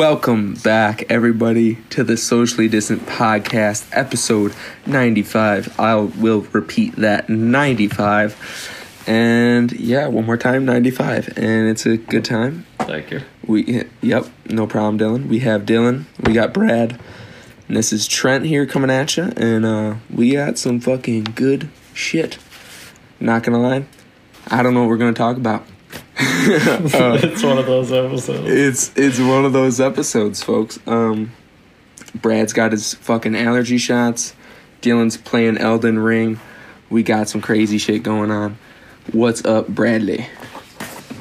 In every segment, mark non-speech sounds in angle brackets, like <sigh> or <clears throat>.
Welcome back, everybody, to the Socially Distant Podcast, episode 95. I will repeat that 95. And yeah, one more time, 95. And it's a good time. Thank you. We, yep, no problem, Dylan. We have Dylan, we got Brad, and this is Trent here coming at you. And uh, we got some fucking good shit. Not gonna lie, I don't know what we're gonna talk about. Uh, <laughs> it's one of those episodes. it's it's one of those episodes, folks. Um, Brad's got his fucking allergy shots. Dylan's playing Elden Ring. We got some crazy shit going on. What's up, Bradley?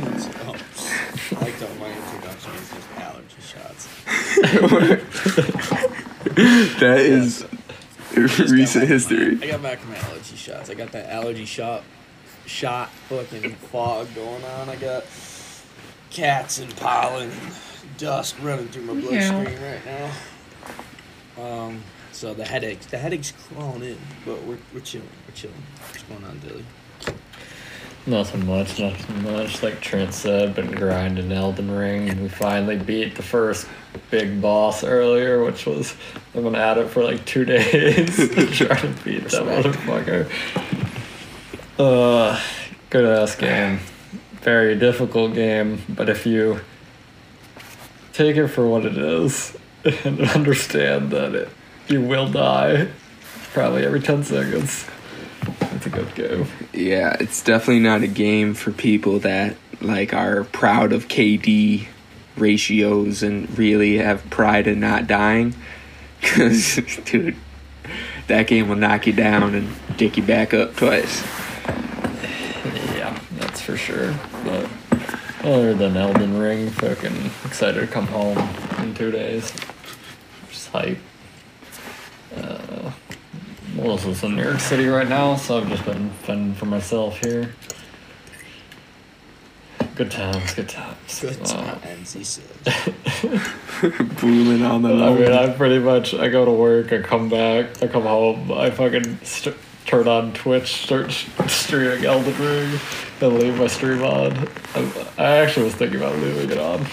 Oh, I like that my introduction is just allergy shots. <laughs> That is Just recent got history. My, I got back from my allergy shots. I got that allergy shot, shot fucking fog going on. I got cats and pollen, and dust running through my bloodstream right now. Um, so the headaches, the headaches crawling in, but we're we're chilling, we're chilling. What's going on, Dilly? Nothing much, nothing much. Like Trent said, been grinding Elden Ring, and we finally beat the first big boss earlier, which was I've been at it for like two <laughs> days <laughs> trying to beat that Respect. motherfucker. Uh, good ass game, very difficult game, but if you take it for what it is <laughs> and understand that it you will die probably every ten seconds, it's a good game. Yeah, it's definitely not a game for people that like are proud of KD ratios and really have pride in not dying. <laughs> Cause dude, that game will knock you down and dick you back up twice. Yeah, that's for sure. But other than Elden Ring, fucking excited to come home in two days. Just hype. Uh, Melissa's in New York City right now, so I've just been fending for myself here. Good times, good times. Good times, he said. <laughs> Booling on the I low. mean, I pretty much I go to work, I come back, I come home, I fucking st- turn on Twitch, start sh- streaming Elden Ring, then leave my stream on. I, I actually was thinking about leaving it on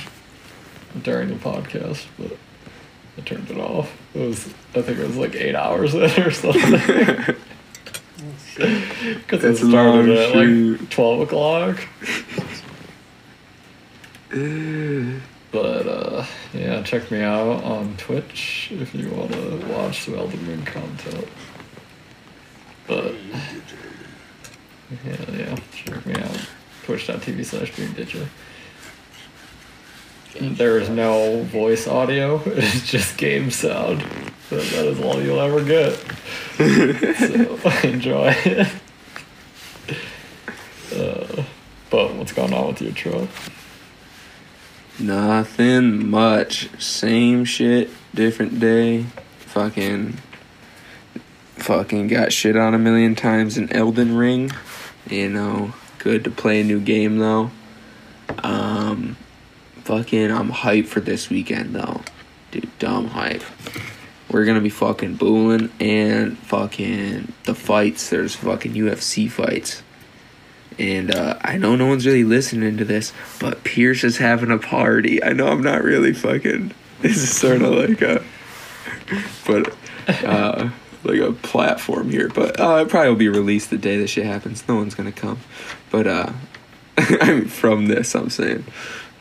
during the podcast, but I turned it off. It was I think it was like eight hours in or something. <laughs> <laughs> Because it started at shoot. like twelve o'clock. <sighs> But uh, yeah, check me out on Twitch if you want to watch some Elden Ring content. But yeah, yeah, check me out. Twitch.tv slash Dream Ditcher. There is no voice audio, <laughs> it's just game sound. So that is all you'll ever get. so <laughs> enjoy it. <laughs> Uh, but what's going on with your truck? Nothing much. Same shit, different day. Fucking fucking got shit on a million times in Elden Ring. You know, good to play a new game though. Um fucking I'm hyped for this weekend though. Dude, dumb hype. We're gonna be fucking booling and fucking the fights. There's fucking UFC fights. And uh, I know no one's really listening to this, but Pierce is having a party. I know I'm not really fucking. <laughs> This is sort of like a, <laughs> but uh, like a platform here. But uh, it probably will be released the day this shit happens. No one's gonna come. But uh, <laughs> I mean, from this, I'm saying.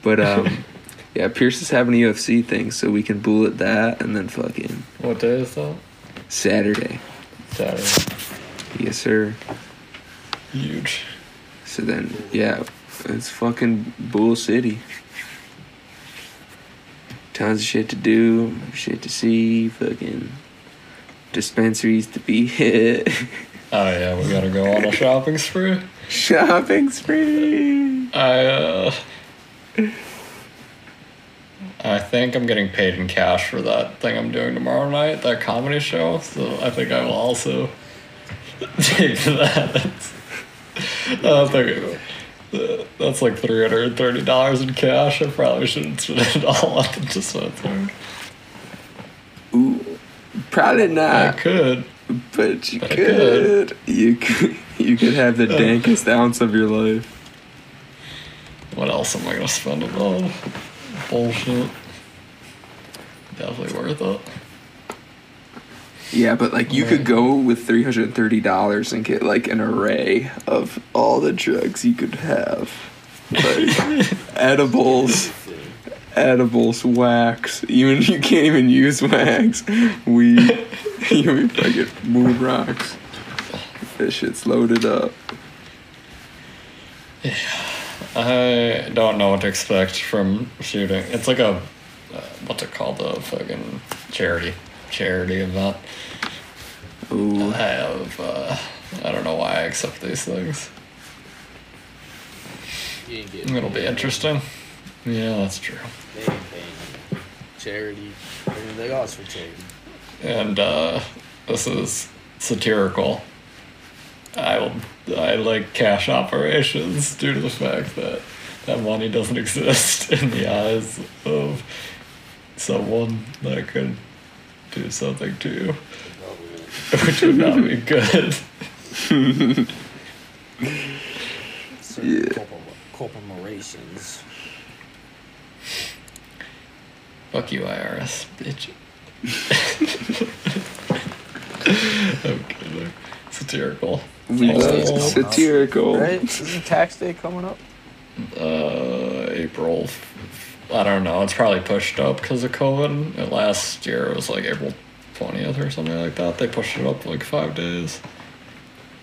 But um, <laughs> yeah, Pierce is having a UFC thing, so we can bullet that, and then fucking What day is that? Saturday. Saturday. Yes, sir. Huge. So then, yeah, it's fucking Bull City. Tons of shit to do, shit to see, fucking dispensaries to be hit, Oh yeah, we gotta go on a shopping spree. shopping spree. I uh I think I'm getting paid in cash for that thing I'm doing tomorrow night, that comedy show. So I think I will also <laughs> take that. I think that's like three hundred and thirty dollars in cash. I probably shouldn't spend it all on the dispensary. Ooh, probably not. I could. but you could. could. You could. You could have the <laughs> dankest ounce of your life. What else am I gonna spend it on? Bullshit. definitely worth it. Yeah, but like you could go with three hundred and thirty dollars and get like an array of all the drugs you could have, like <laughs> edibles, edibles, wax. Even you can't even use wax. Weed, <laughs> you fucking moon rocks. This shit's loaded up. <sighs> I don't know what to expect from shooting. It's like a uh, what's it called? A fucking charity charity event. Ooh, I have uh, I don't know why I accept these things. You ain't It'll be interesting. Yeah, that's true. They ain't paying. Charity. Everything else for charity. And uh, this is satirical. I will, I like cash operations due to the fact that that money doesn't <laughs> exist in the eyes of someone that could do something to you, which would not be good. <laughs> Yeah. corpor- corporations. Fuck you, IRS, bitch. <laughs> I'm. Satirical. we Oh. love satirical. Right? Isn't tax day coming up? uh, April. I don't know. It's probably pushed up because of COVID. Last year it was like April twentieth or something like that. They pushed it up like five days.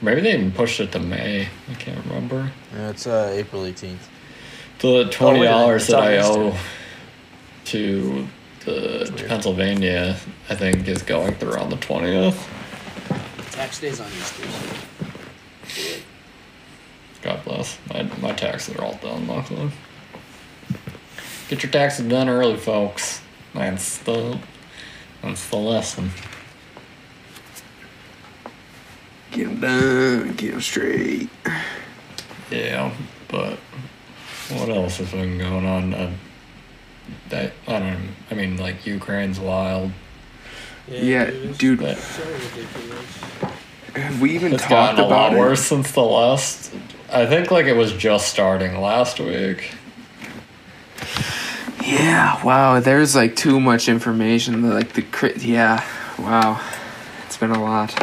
Maybe they even pushed it to May. I can't remember. Yeah, it's uh, April 18th. The twenty wait a minute, dollars that I Easter. owe to the to. Pennsylvania, I think, is going through on the twentieth. Tax day's on Easter. So. God bless. My my taxes are all done, luckily. Get your taxes done early, folks. That's the that's the lesson. Get them done, get them straight. Yeah, but what else has been going on? Uh, that I don't. I mean, like Ukraine's wild. Yeah, it's dude. But So ridiculous. Have we even it's talked gotten a about lot it? worse since the last. I think like it was just starting last week. Yeah, wow. There's like too much information. Like the crit. Yeah, wow. It's been a lot.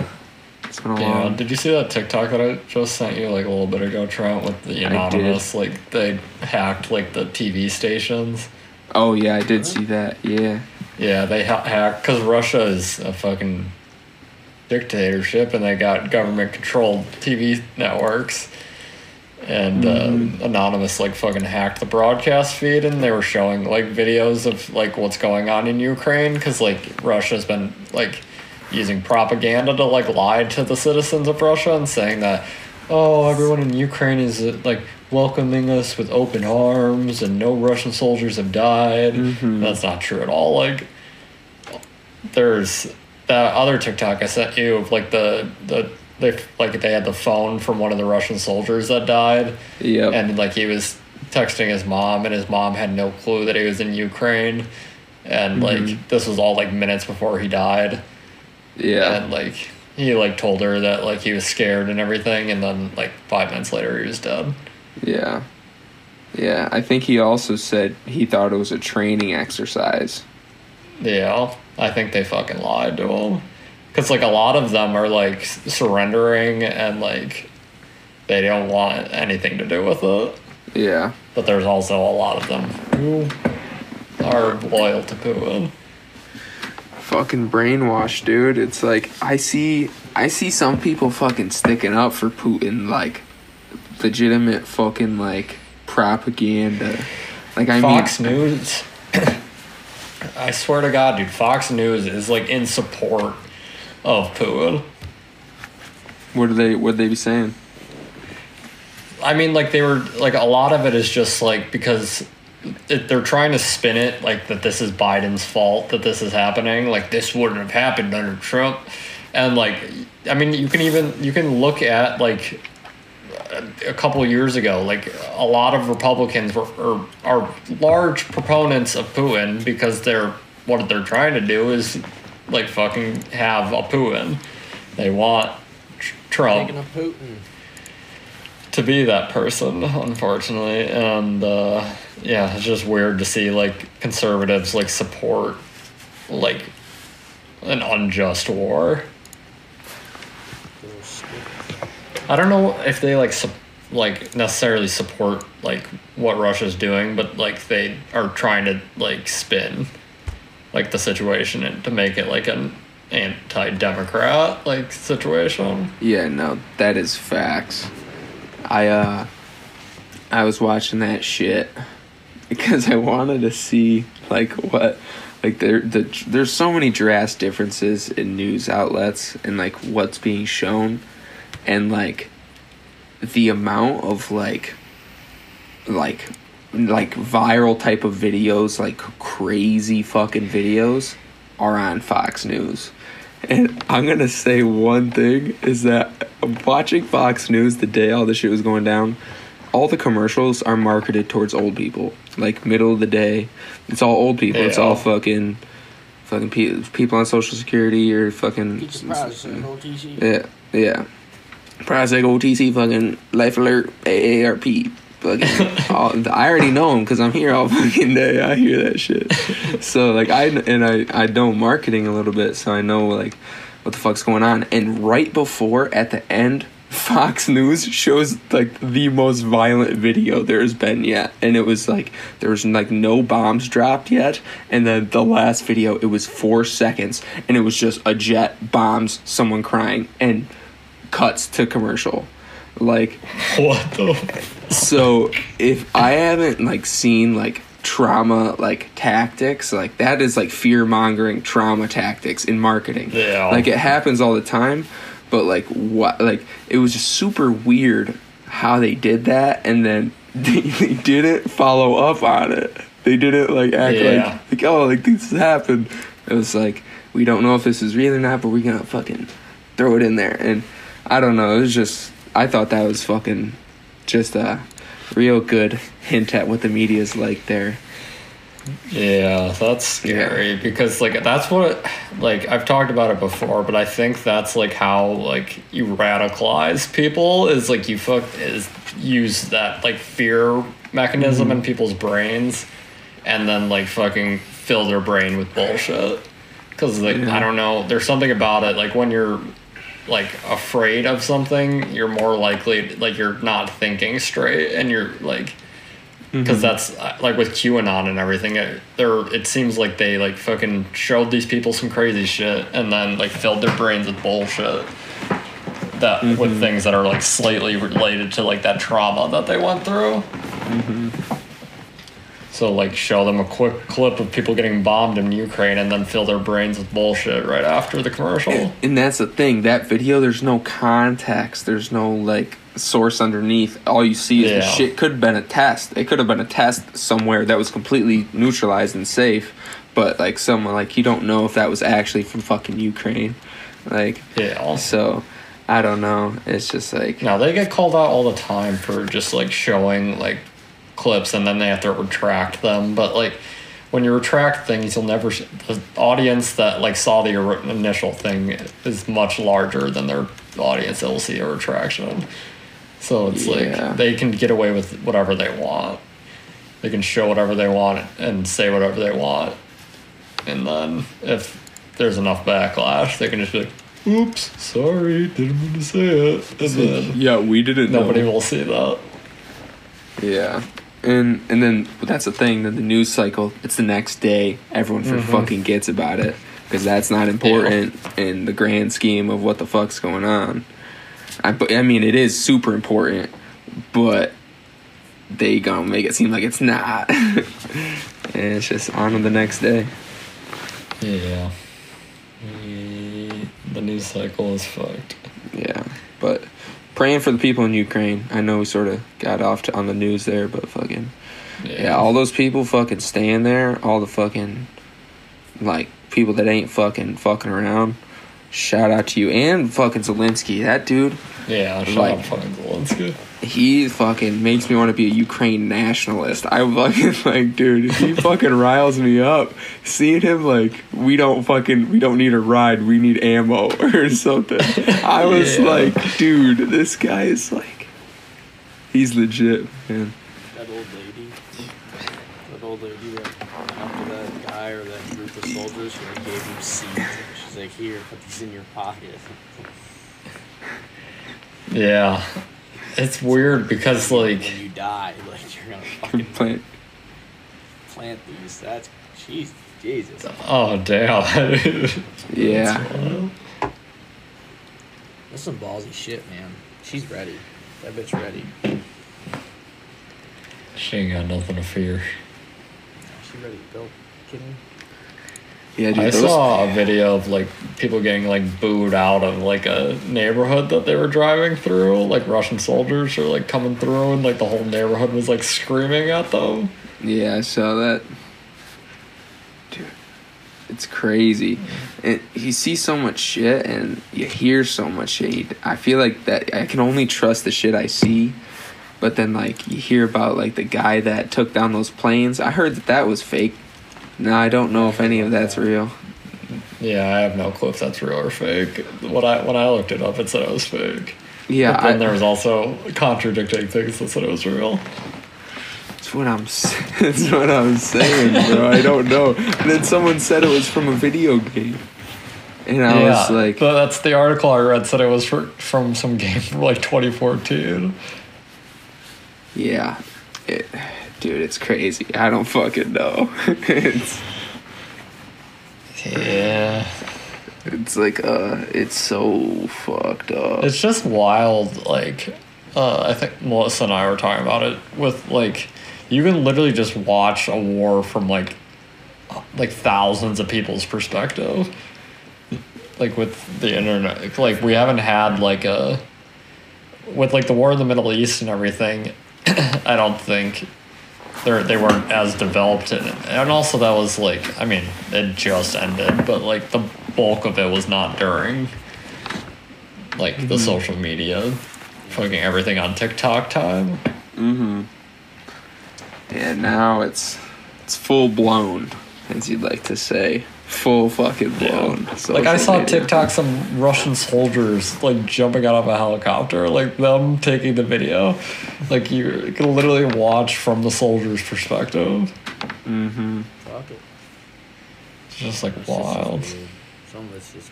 It's been a Yeah, long. did you see that TikTok that I just sent you like a little bit ago, Trent, with the anonymous? Like they hacked like the TV stations. Oh yeah, I did see that. Yeah. Yeah, they ha- hacked because Russia is a fucking dictatorship, and they got government controlled TV networks. And um, anonymous like fucking hacked the broadcast feed, and they were showing like videos of like what's going on in Ukraine because like Russia's been like using propaganda to like lie to the citizens of Russia and saying that oh everyone in Ukraine is uh, like welcoming us with open arms and no Russian soldiers have died. Mhm. That's not true at all. Like there's that other TikTok I sent you of like the the they like they had the phone from one of the Russian soldiers that died Yep. and like he was texting his mom and his mom had no clue that he was in Ukraine and like Mhm. this was all like minutes before he died yeah. and like he like told her that like he was scared and everything and then like 5 minutes later he was dead. Yeah. Yeah. I think he also said he thought it was a training exercise. Yeah, I think they fucking lied to him. Cause like a lot of them are like surrendering and like they don't want anything to do with it. Yeah. But there's also a lot of them who are loyal to Putin. Fucking brainwashed, dude. It's like I see I see some people fucking sticking up for Putin like legitimate fucking like propaganda. Like I mean Fox mean News. <coughs> I swear to God, dude, Fox News is like in support of Putin. what are they what they be saying? I mean, like they were like a lot of it is just like because it, they're trying to spin it like that this is Biden's fault that this is happening. Like this wouldn't have happened under Trump, and like I mean, you can even you can look at like a couple years ago, like a lot of Republicans were are, are large proponents of Putin because they're what they're trying to do is like fucking have a Putin. They want Trump to be that person, unfortunately. And uh, yeah, it's just weird to see like conservatives like support like an unjust war. I don't know if they like sup- like necessarily support like what Russia's doing, but like they are trying to like spin like the situation and to make it like an anti-democrat like situation. Yeah, no, that is facts. I uh I was watching that shit because I wanted to see like what like there the there's so many drastic differences in news outlets and like what's being shown and like the amount of like like like viral type of videos like crazy fucking videos are on Fox News. And I'm gonna say one thing is that watching Fox News the day all this shit was going down, all the commercials are marketed towards old people. Like middle of the day, it's all old people. It's all fucking, fucking pe- people on Social Security or fucking. Get your prize on OTC. Yeah, yeah. Project OTC, fucking Life Alert, AARP. Fucking, <laughs> all, I already know them because I'm here all fucking day. I hear that shit. So like I and I I know marketing a little bit, so I know like what the fuck's going on. And right before at the end, Fox News shows like the most violent video there's been yet, and it was like there was like no bombs dropped yet, and then the last video it was four seconds, and it was just a jet bombs someone crying and cuts to commercial, like What the? so if I haven't like seen like trauma like tactics, like that is like fear mongering trauma tactics in marketing. Yeah. Like it happens all the time, but like what like it was just super weird how they did that and then <laughs> they, they didn't follow up on it. They didn't like act Yeah. like like oh like this happened. It was like we don't know if this is real or not, but we're gonna fucking throw it in there. And I don't know. It was just I thought that was fucking just a real good hint at what the media is like there. Yeah, that's scary because like that's what like I've talked about it before, but I think that's like how like you radicalize people is like you fuck is use that like fear mechanism mm-hmm. in people's brains and then like fucking fill their brain with bullshit. Cuz like Yeah. I don't know, there's something about it like when you're like afraid of something, you're more likely like you're not thinking straight and you're like because mm-hmm. that's uh, like with QAnon and everything. It, there, it seems like they like fucking showed these people some crazy shit and then like filled their brains with bullshit that with mm-hmm. things that are like slightly related to like that trauma that they went through. Mm-hmm. So like show them a quick clip of people getting bombed in Ukraine and then fill their brains with bullshit right after the commercial. And that's the thing. That video, there's no context. There's no like source underneath. All you see is the shit. Could have been a test. It could have been a test somewhere that was completely neutralized and safe. But like someone like you don't know if that was actually from fucking Ukraine. Like Yeah. so, I don't know. It's just like Now they get called out all the time for just like showing like clips and then they have to retract them. But like when you retract things, you'll never sh- the audience that like saw the initial thing is much larger than their audience that will see a retraction. So it's Yeah. like they can get away with whatever they want. They can show whatever they want and say whatever they want. And then if there's enough backlash, they can just be like, "Oops, sorry, didn't mean to say it," and then yeah, we didn't. nobody know. will see that. Yeah. And and then that's the thing. Then the news cycle. It's the next day. Everyone for mm-hmm. fucking gets about it because that's not important in the grand scheme of what the fuck's going on. I I mean it is super important, but they gonna make it seem like it's not. <laughs> and it's just on to the next day. Yeah. The news cycle is fucked. Yeah. But praying for the people in Ukraine. I know we sort of got off to, on the news there, but fucking Yeah, all those people fucking staying there, all the fucking like people that ain't fucking fucking around. Shout out to you and fucking Zelensky. That dude, yeah. Shut like- up, fucking Zelensky. he fucking makes me want to be a Ukraine nationalist. I fucking <laughs> like, dude, he <laughs> fucking riles me up. Seeing him like, we don't fucking, we don't need a ride, we need ammo <laughs> or something. I was Yeah. like, dude, this guy is like, he's legit, man. That old lady. That old lady that after that guy or that group of soldiers, she gave him seeds. And she's like, "Here, put these in your pocket." Yeah. It's weird because like when you die, <laughs> like you're gonna fucking <laughs> Plant. plant these. That's jeez, Jesus. oh damn. <laughs> Yeah. That's some ballsy shit, man. She's ready. That bitch ready. she ain't got nothing to fear. She ready to go. Kidding? Yeah, dude. I those- saw a video of like people getting like booed out of like a neighborhood that they were driving through, like Russian soldiers are like coming through and like the whole neighborhood was like screaming at them. Yeah, I saw that. Dude, it's crazy. And you see so much shit and you hear so much shit. I feel like that I can only trust the shit I see. But then, like, you hear about, like, the guy that took down those planes. I heard that that was fake. No, I don't know if any of that's real. Yeah, I have no clue if that's real or fake. When I when I looked it up, it said it was fake. Yeah, but then I, there was also contradicting things that said it was real. that's what I'm. <laughs> That's what I'm saying, bro. I don't know. And then someone said it was from a video game, and I was like, that's the article I read said it was for, from some <laughs> game from like 2014. Yeah, it, dude, it's crazy. I don't fucking know. <laughs> it's Yeah, it's like uh, it's so fucked up. it's just wild. Like, uh, I think Melissa and I were talking about it with like, you can literally just watch a war from like, like thousands of people's perspective. Like with the internet, like we haven't had like a, with like the war in the Middle East and everything. <coughs> I don't think they they weren't as developed it. And also that was like I mean, it just ended, but like the bulk of it was not during like the social media fucking everything on TikTok time. Mm-hmm. and now it's it's full blown, as you'd like to say, full fucking blown. Like I saw media. TikTok some Russian soldiers like jumping out of a helicopter, like them taking the video. Like you can literally watch from the soldiers' perspective. Mm-hmm. Fuck it. It's just like It's just wild. weird. Some of it's just.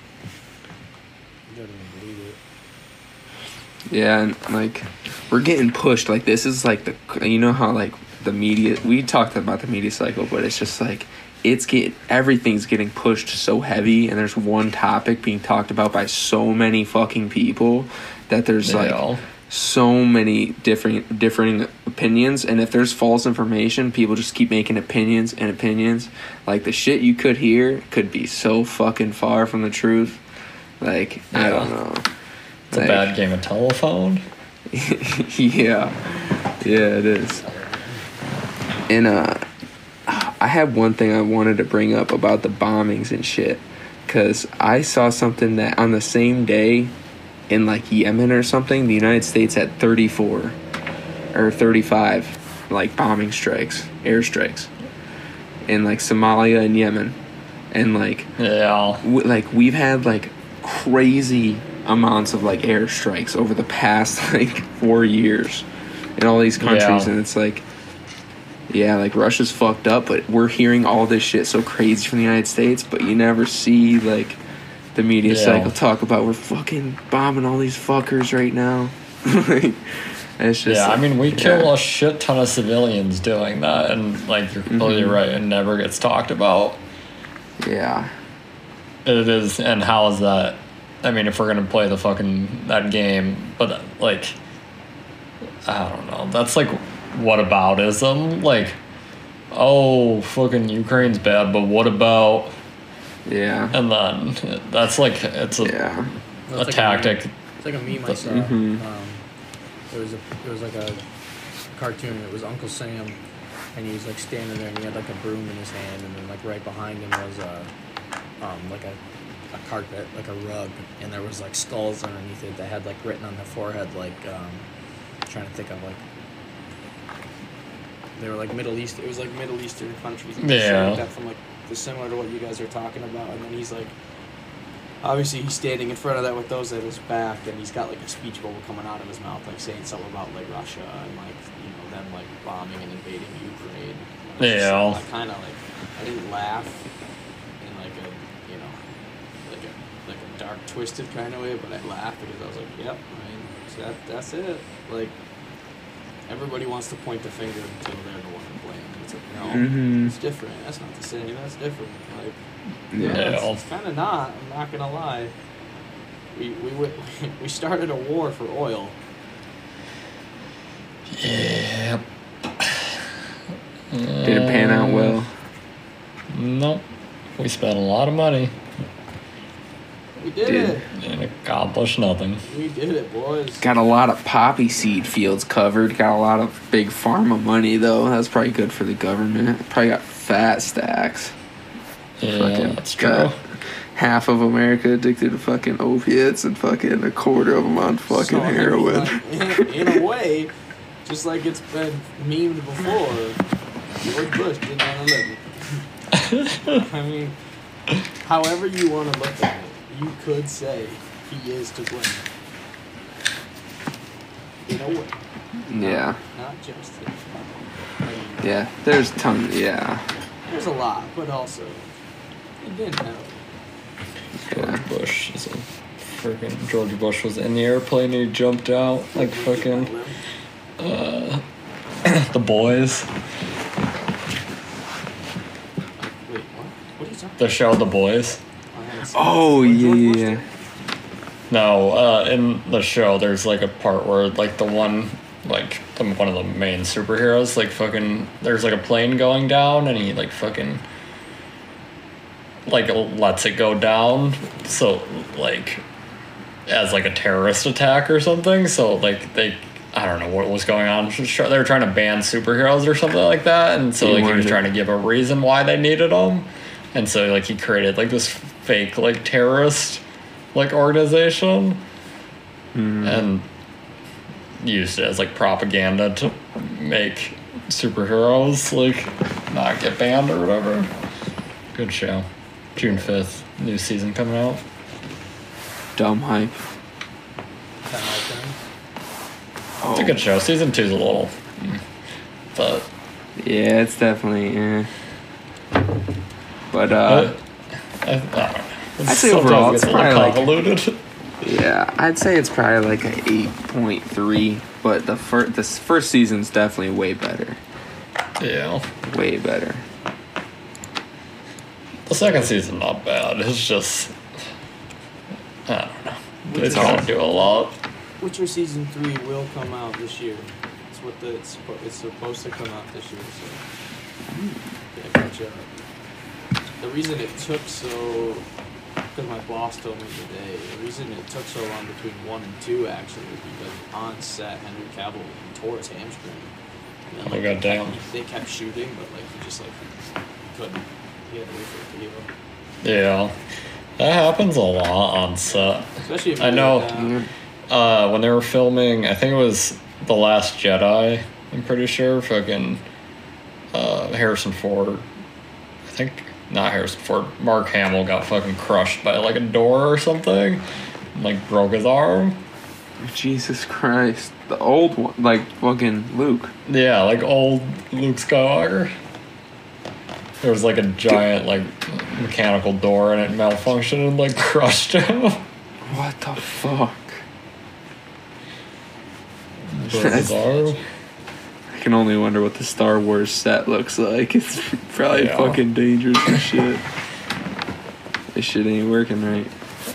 You don't even believe it. Yeah, and like we're getting pushed. Like this is like the you know how like the media. We talked about the media cycle, but it's just like it's get everything's getting pushed so heavy, and there's one topic being talked about by so many fucking people that there's like Yeah. so many different differing opinions and if there's false information people just keep making opinions and opinions. Like the shit you could hear could be so fucking far from the truth. Like i don't know. It's a bad game of telephone. <laughs> yeah. Yeah it is. And uh i had one thing i wanted to bring up about the bombings and shit because i saw something that on the same day in like yemen or something the united states had 34 or 35 like bombing strikes airstrikes in like somalia and yemen and like Yeah. w- like we've had like crazy amounts of like airstrikes over the past <laughs> like four years in all these countries Yeah. and it's like yeah like russia's fucked up but we're hearing all this shit so crazy from the united states but you never see like the media Yeah. cycle talk about we're fucking bombing all these fuckers right now <laughs> like, it's just yeah, I mean, we yeah. kill a shit ton of civilians doing that, and like you're completely Mhm. right, it never gets talked about. yeah It is, and how is that? I mean, if we're gonna play the fucking that game, but like, I don't know. That's like what aboutism? Like, oh, fucking Ukraine's bad, but what about? yeah And then that's like it's a, yeah a Well, it's like tactic. It's like a meme I saw. Mhm. Um, it was a, it was like a cartoon. It was Uncle Sam, and he was like standing there, and he had like a broom in his hand, and then like right behind him was a, um, like a, a carpet, like a rug, and there was like skulls underneath it that had like written on the forehead, like um, trying to think of like. They were like Middle East. It was like Middle Eastern countries. and Yeah. Like that from like the similar to what you guys are talking about, and then he's like obviously he's standing in front of that with those at his back and he's got like a speech bubble coming out of his mouth like saying something about like russia and like you know them like bombing and invading ukraine It's just, Yeah. like kind of like I didn't laugh in like a you know like a like a dark twisted kind of way, but I laughed because I was like, yep, I mean that that's it. Like everybody wants to point the finger until they're the one to blame. It's like no, Mhm. it's different. That's not the same. That's different. Like Yeah. yeah, it's, it's kind of not. I'm not gonna lie. We we went, <laughs> we started a war for oil. Yeah. Didn't pan out well. Nope. We spent a lot of money We did Did. it. and accomplished nothing. We did it, boys. Got a lot of poppy seed fields covered. Got a lot of big pharma money though. That's probably good for the government. Probably got fat stacks. Yeah, Fucking that's true. Half of America addicted to fucking opiates and fucking a quarter of them on fucking So, I mean, heroin. like, in, in a way, just like it's been memed before, George Bush did 9/11. <laughs> I mean, however you want to look at it, you could say he is to blame. In a way. yeah, Not just him. I mean, yeah. There's tons. Yeah, There's a lot, but also, he didn't know. yeah. George Bush is a freaking George Bush was in the airplane and he jumped out like fucking uh <coughs> the boys. Wait, what? What are you talking The show The Boys. About? Oh What yeah, Bush yeah. No, uh, in the show, there's like a part where like the one, like the, one of the main superheroes, like fucking, there's like a plane going down, and he like fucking, like lets it go down, so like, as like a terrorist attack or something. So like they, I don't know what was going on. They were trying to ban superheroes or something like that, and so He like he was wanted- trying to give a reason why they needed them, and so like he created like this fake like terrorist like organization and used it as like propaganda to make superheroes like not get banned or whatever. Good show. June fifth, new season coming out. Dumb hype. Kinda like them. Oh, It's a good show. Season two's a little, mm, but yeah, it's definitely. Yeah. But uh, I, I don't know. I'd say overall it it's gets a little probably like- convoluted. yeah, I'd say it's probably like an eight point three. But the first, this first season's definitely way better. yeah, Way better. the second season not bad. It's just I don't know. They It's try to do a lot. Witcher season three will come out this year. It's what the it's, it's supposed to come out this year. So yeah, catch up. The reason it took so because my boss told me today. The reason it took so long between one and two actually was because on set Henry Cavill tore his hamstring. And then, Oh, like, they goddamn. kept- They kept shooting, but like he just like couldn't. He had to wait for it to heal. Yeah, that happens a lot on set. Especially if I know. let Uh, when they were filming, I think it was The Last Jedi. I'm pretty sure. Fucking uh, Harrison Ford. I think not Harrison Ford. Mark Hamill got fucking crushed by like a door or something. and, Like broke his arm. Jesus Christ, the old one, like fucking Luke. Yeah, like old Luke Skywalker. There was like a giant like mechanical door and it malfunctioned and like <laughs> crushed him. What the fuck? broke his arm. Can only wonder what the Star Wars set looks like. <laughs> It's probably Yeah. fucking dangerous as shit. This shit ain't working right.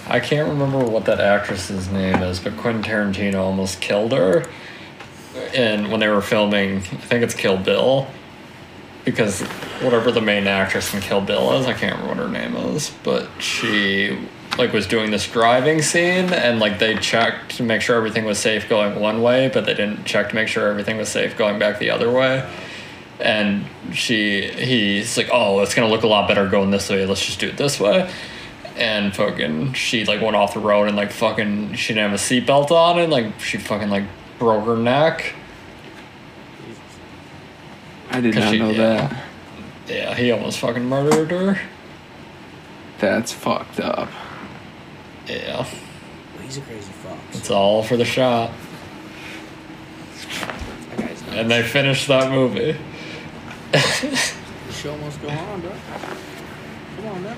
I can't remember what that actress's name is, but Quentin Tarantino almost killed her. And when they were filming, I think it's Kill Bill, because whatever the main actress in Kill Bill is, I can't remember what her name is, but she like was doing this driving scene, and like they checked to make sure everything was safe going one way, but they didn't check to make sure everything was safe going back the other way. And she, he's like, oh, it's gonna look a lot better going this way. Let's just do it this way and fucking she like went off the road and like fucking she didn't have a seatbelt on and like she fucking like broke her neck. I did not she- know yeah. that. Yeah, he almost fucking murdered her. That's fucked up. Yeah, He's a crazy fox. it's all for the shot. That guy's nuts. And they finished that movie. The show must go on, bro. Come on, man.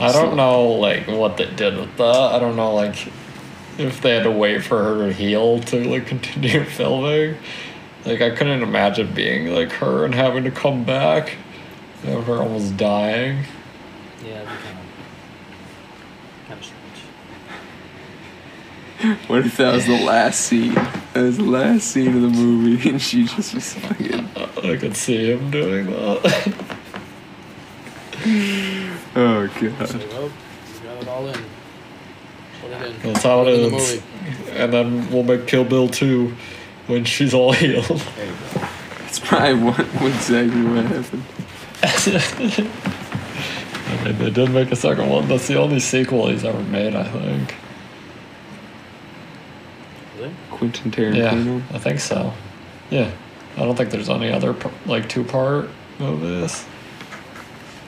I don't know like what they did with that. I don't know like if they had to wait for her to heal to like <laughs> continue filming. Like I couldn't imagine being like her and having to come back after almost dying. Yeah, it'd be kind of kind of strange. What if that was the last scene? That was the last scene of the movie, <laughs> and she just was fucking. I could see him doing that. <laughs> Oh So, god. well, we got it all in. Put it in. That's how it in the is. movie. And then we'll make Kill Bill 2 when she's all <laughs> healed. There you go. That's probably what, what exactly what happened. I mean, they did make a second one. That's the only sequel he's ever made, I think. Quentin Yeah, Tarantino. I think so. Yeah, I don't think there's any other like two part movies.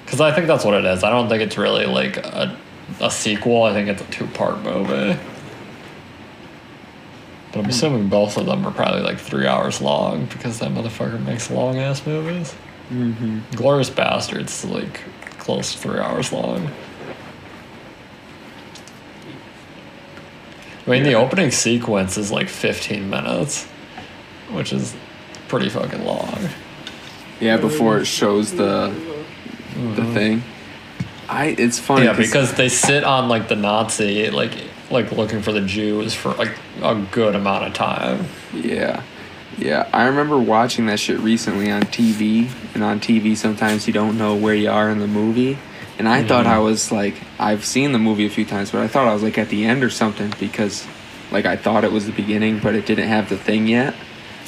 Because I think that's what it is. I don't think it's really like a, a sequel. I think it's a two part movie. But I'm assuming both of them are probably like three hours long because that motherfucker makes long ass movies. Mm-hmm. Glorious Bastards is like close to three hours long. I mean, the opening sequence is like 15 minutes, which is pretty fucking long. Yeah, before it shows the the mm-hmm. thing. I. It's funny. Yeah, because they sit on like the Nazi, like like looking for the Jews for like a good amount of time. Yeah. Yeah, I remember watching that shit recently on TV, and on TV sometimes you don't know where you are in the movie. And I thought I was like, I've seen the movie a few times, but I thought I was like at the end or something because, like, I thought it was the beginning, but it didn't have the thing yet.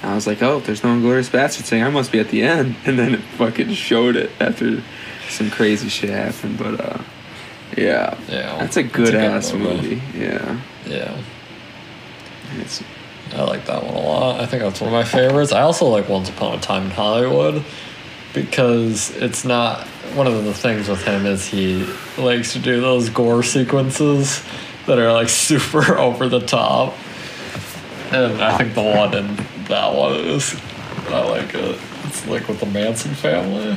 And I was like, oh, there's no Inglorious Bastard thing. I must be at the end. <laughs> And then it fucking showed it after some crazy shit happened. But, uh, yeah. Yeah, That's a good ass movie. Yeah. Yeah. It's, I like that one a lot. I think that's one of my favorites. I also like Once Upon a Time in Hollywood because it's not one of the things with him is he likes to do those gore sequences that are like <laughs> super over the top. And I think the one in that one is I like it. It's like with the Manson family.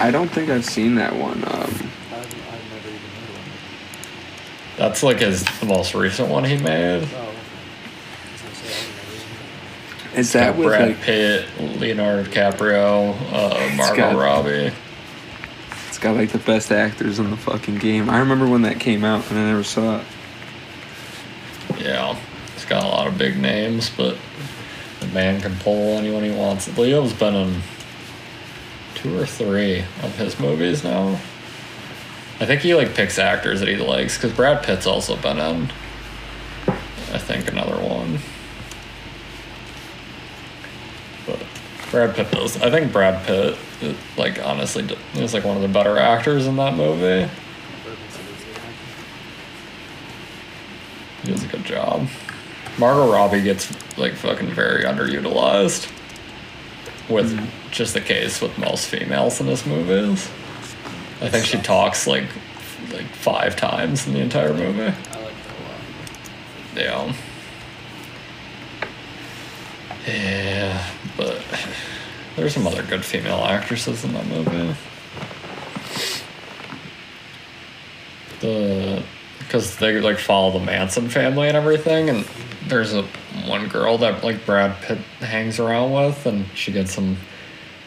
I don't think I've seen that one. Um, I've, I've never even heard of That's like his the most recent one he made. it. I was gonna say, I've never even is that Got with Brad like Pitt, Leonardo DiCaprio, uh, Margot got- Robbie. It's got like the best actors in the fucking game. I remember when that came out and I never saw it. Yeah, he's got a lot of big names, but the man can pull anyone he wants. Leo's been in two or three of his movies now. I think he like picks actors that he likes because Brad Pitt's also been in. I think another one. But Brad Pitt does. I think Brad Pitt, is, like honestly, d- is like one of the better actors in that movie. heard this is the actor. He does a good job. Margot Robbie gets like fucking very underutilized. With mm-hmm. just the case with most females in this movies. I think she talks like like five times in the entire movie. I like that a lot. Yeah. Yeah, but there's some other good female actresses in that movie. The because they like follow the Manson family and everything, and there's a one girl that like Brad Pitt hangs around with, and she gets him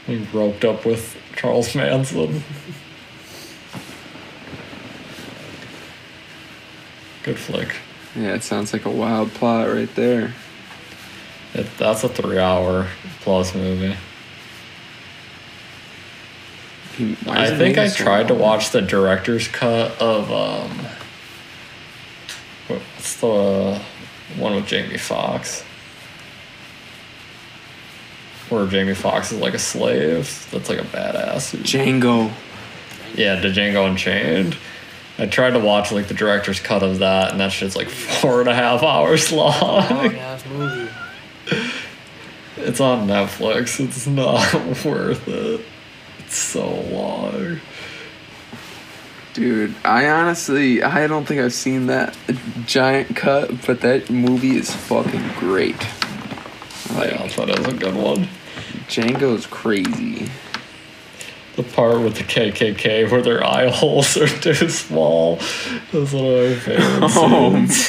like, roped up with Charles Manson. Good flick. Yeah, it sounds like a wild plot right there. It, that's a three hour plus movie. He- why is I think I so tried to watch the director's cut of um what's the one with Jamie Foxx, Where Jamie Foxx is like a slave that's like a badass. Django. Yeah, the Django Unchained. I tried to watch like the director's cut of that and that shit's like <laughs> four and a half hours long. Long ass movie. <laughs> It's on Netflix. It's not <laughs> worth it. So long. Dude, I honestly, I don't think I've seen that giant cut, but that movie is fucking great. Like, yeah, that is a good one. Django's crazy. the part with the KKK where their eye holes are <laughs> too small. Those little favorite <laughs> Oh, scenes.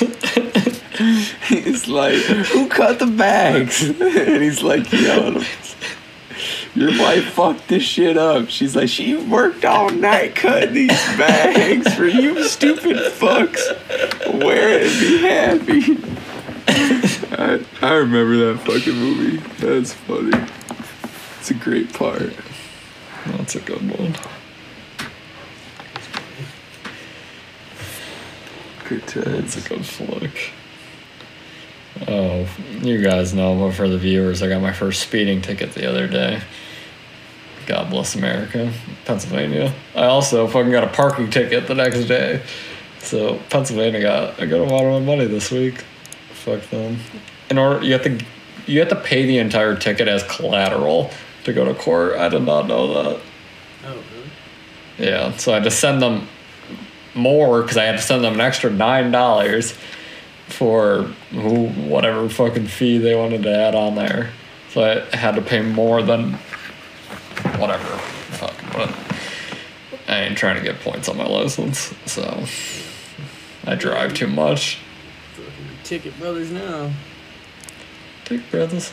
He's like, who cut the bags? <laughs> and he's like, yo, your wife fucked this shit up. She's like, she worked all night cutting these bags for you stupid fucks. Wear it and be happy. I, I remember that fucking movie. That's funny. It's a great part. That's a good one. Good It's times. a good flick. Oh, you guys know, but for the viewers, I got my first speeding ticket the other day. God bless America, Pennsylvania. I also fucking got a parking ticket the next day. So Pennsylvania got I got a lot of my money this week. Fuck them. In order, you have to you have to pay the entire ticket as collateral to go to court. I did not know that. Oh, really? Yeah, so I had to send them more because I had to send them an extra nine dollars for who whatever fucking fee they wanted to add on there. So I had to pay more than whatever. Fuck, but I ain't trying to get points on my license, so I drive too much. Ticket brothers now. Take brothers.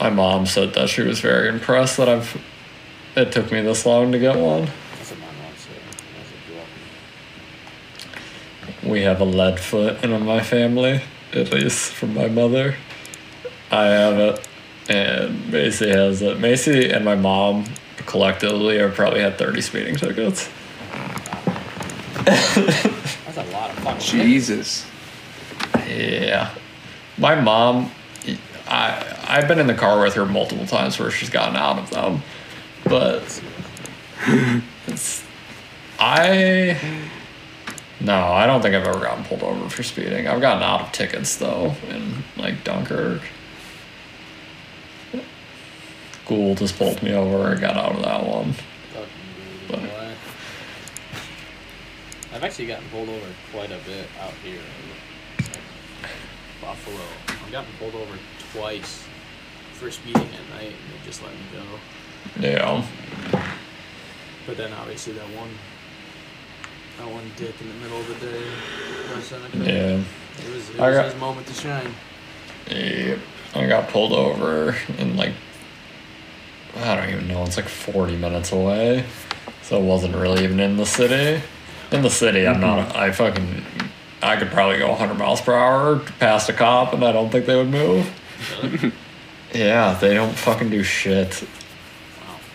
My mom said that she was very impressed that I've. It took me this long to get one. That's what my mom said. As I grew up. We have a lead foot in my family, at least from my mother. I have it, and Macy has it. Macy and my mom collectively have probably had 30 speeding tickets. That's a lot of fun. Jesus. Yeah. My mom, I, I've been in the car with her multiple times where she's gotten out of them, but <laughs> it's, I, no, I don't think I've ever gotten pulled over for speeding. I've gotten out of tickets though in like Dunkirk. Gould just pulled me over. I got out of that one. Fucking good, you know what? I've actually gotten pulled over quite a bit out here. Like Buffalo. I've gotten pulled over twice for speeding at night, and they just let me go. Yeah. But then obviously that one, that one dick in the middle of the day, West Yeah. it was, it I was got- his moment to shine. Yep. I got pulled over in like I don't even know, it's like forty minutes away. So it wasn't really even in the city. In the city I'm not mm-hmm. I fucking I could probably go hundred miles per hour past a cop and I don't think they would move. Really? <laughs> Yeah, they don't fucking do shit.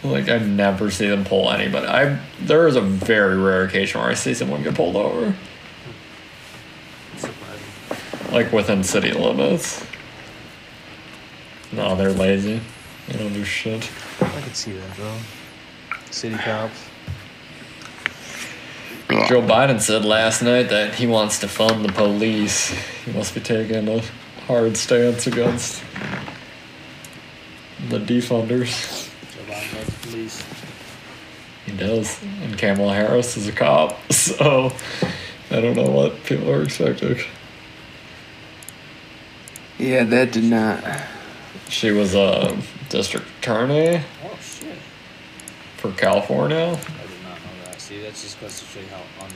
Wow. Like I never see them pull anybody. I there is a very rare occasion where I see someone get pulled over. Like within city limits. No, they're lazy. They don't do shit. I could see that, though. City cops. Joe Biden said last night that he wants to fund the police. He must be taking a hard stance against the defunders. Joe Biden loves the police. He does. And Kamala Harris is a cop, <laughs> so I don't know what people are expecting. Yeah, that did not. She was a district attorney Oh shit! for California. I did not know that. See, that's just goes to show you how un,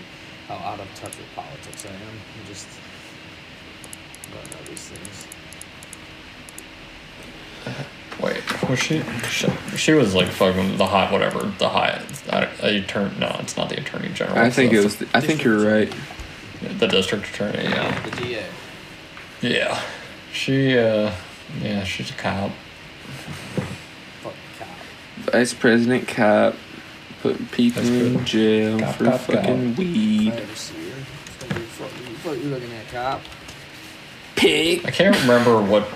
how out of touch with politics I am. I just don't know these things. Wait, was she, she? She was like fucking the high, whatever, the high. I, attorney. No, it's not the attorney general. I think so it was. The, I think you're right. the district attorney. Yeah. The DA. Yeah. She, uh, yeah, she's a cop. Fucking cop. Vice President Cop put people in good. jail Cop, for cop, fucking If weed. I ever see her, it's gonna fucking. Fuck you looking at cop. Pig. I can't remember what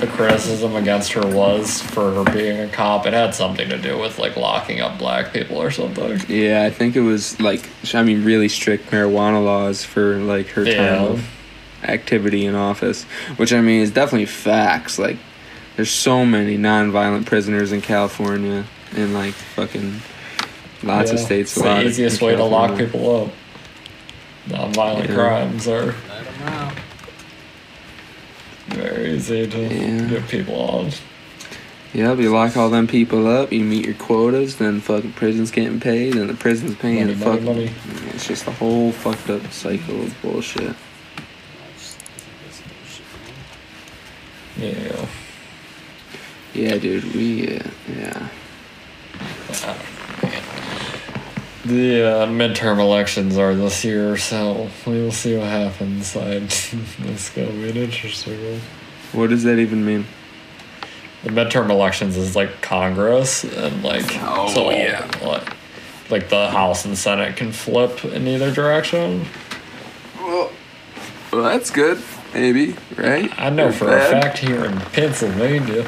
the criticism against her was for her being a cop. It had something to do with like locking up black people or something. Yeah, I think it was like I mean really strict marijuana laws for like her Yeah. time of activity in office, which I mean is definitely facts. Like there's so many non-violent prisoners in California and like fucking lots of states. It's a lot the easiest in way to lock people up. Non-violent Yeah. crimes are Let them out. Easy to Yeah. get people on. Yep, you lock all them people up, you meet your quotas, then fucking prison's getting paid, and the prison's paying Money, the fucking. money. It's just a whole fucked up cycle of bullshit. I just think that's some bullshit, man. Yeah. Yeah, dude, we, uh, yeah. The uh, midterm elections are this year, so we will see what happens. <laughs> I, it's gonna be an interesting one. What does that even mean? The midterm elections is like Congress, and like Oh, so, yeah. like, like the House and Senate can flip in either direction. Well, well that's good, maybe, right? I know Or for bad? a fact here in Pennsylvania,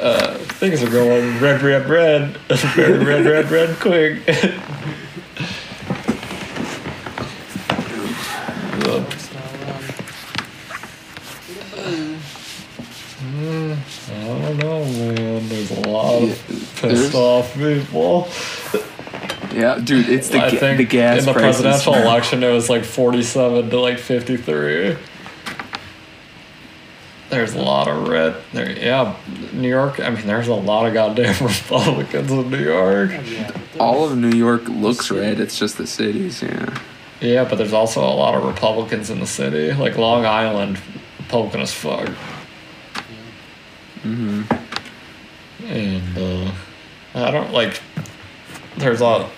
uh, things are going red, red, red, <laughs> very red, red, red, quick. <laughs> Uh, It's not around. Get a blue. I don't know, man. There's a lot Yeah, of pissed off people. Yeah, dude, it's the I ga- think the gas in the prices. presidential <laughs> election, it was like 47 to like 53. There's a lot of red. There, yeah, New York. I mean, there's a lot of goddamn <laughs> Republicans in New York. Yeah, but there's- All of New York looks red. It's just the cities. Yeah. Yeah, but there's also a lot of Republicans in the city. Like Long Island, Republican as fuck. Mm-hmm. And uh, I don't like. There's a.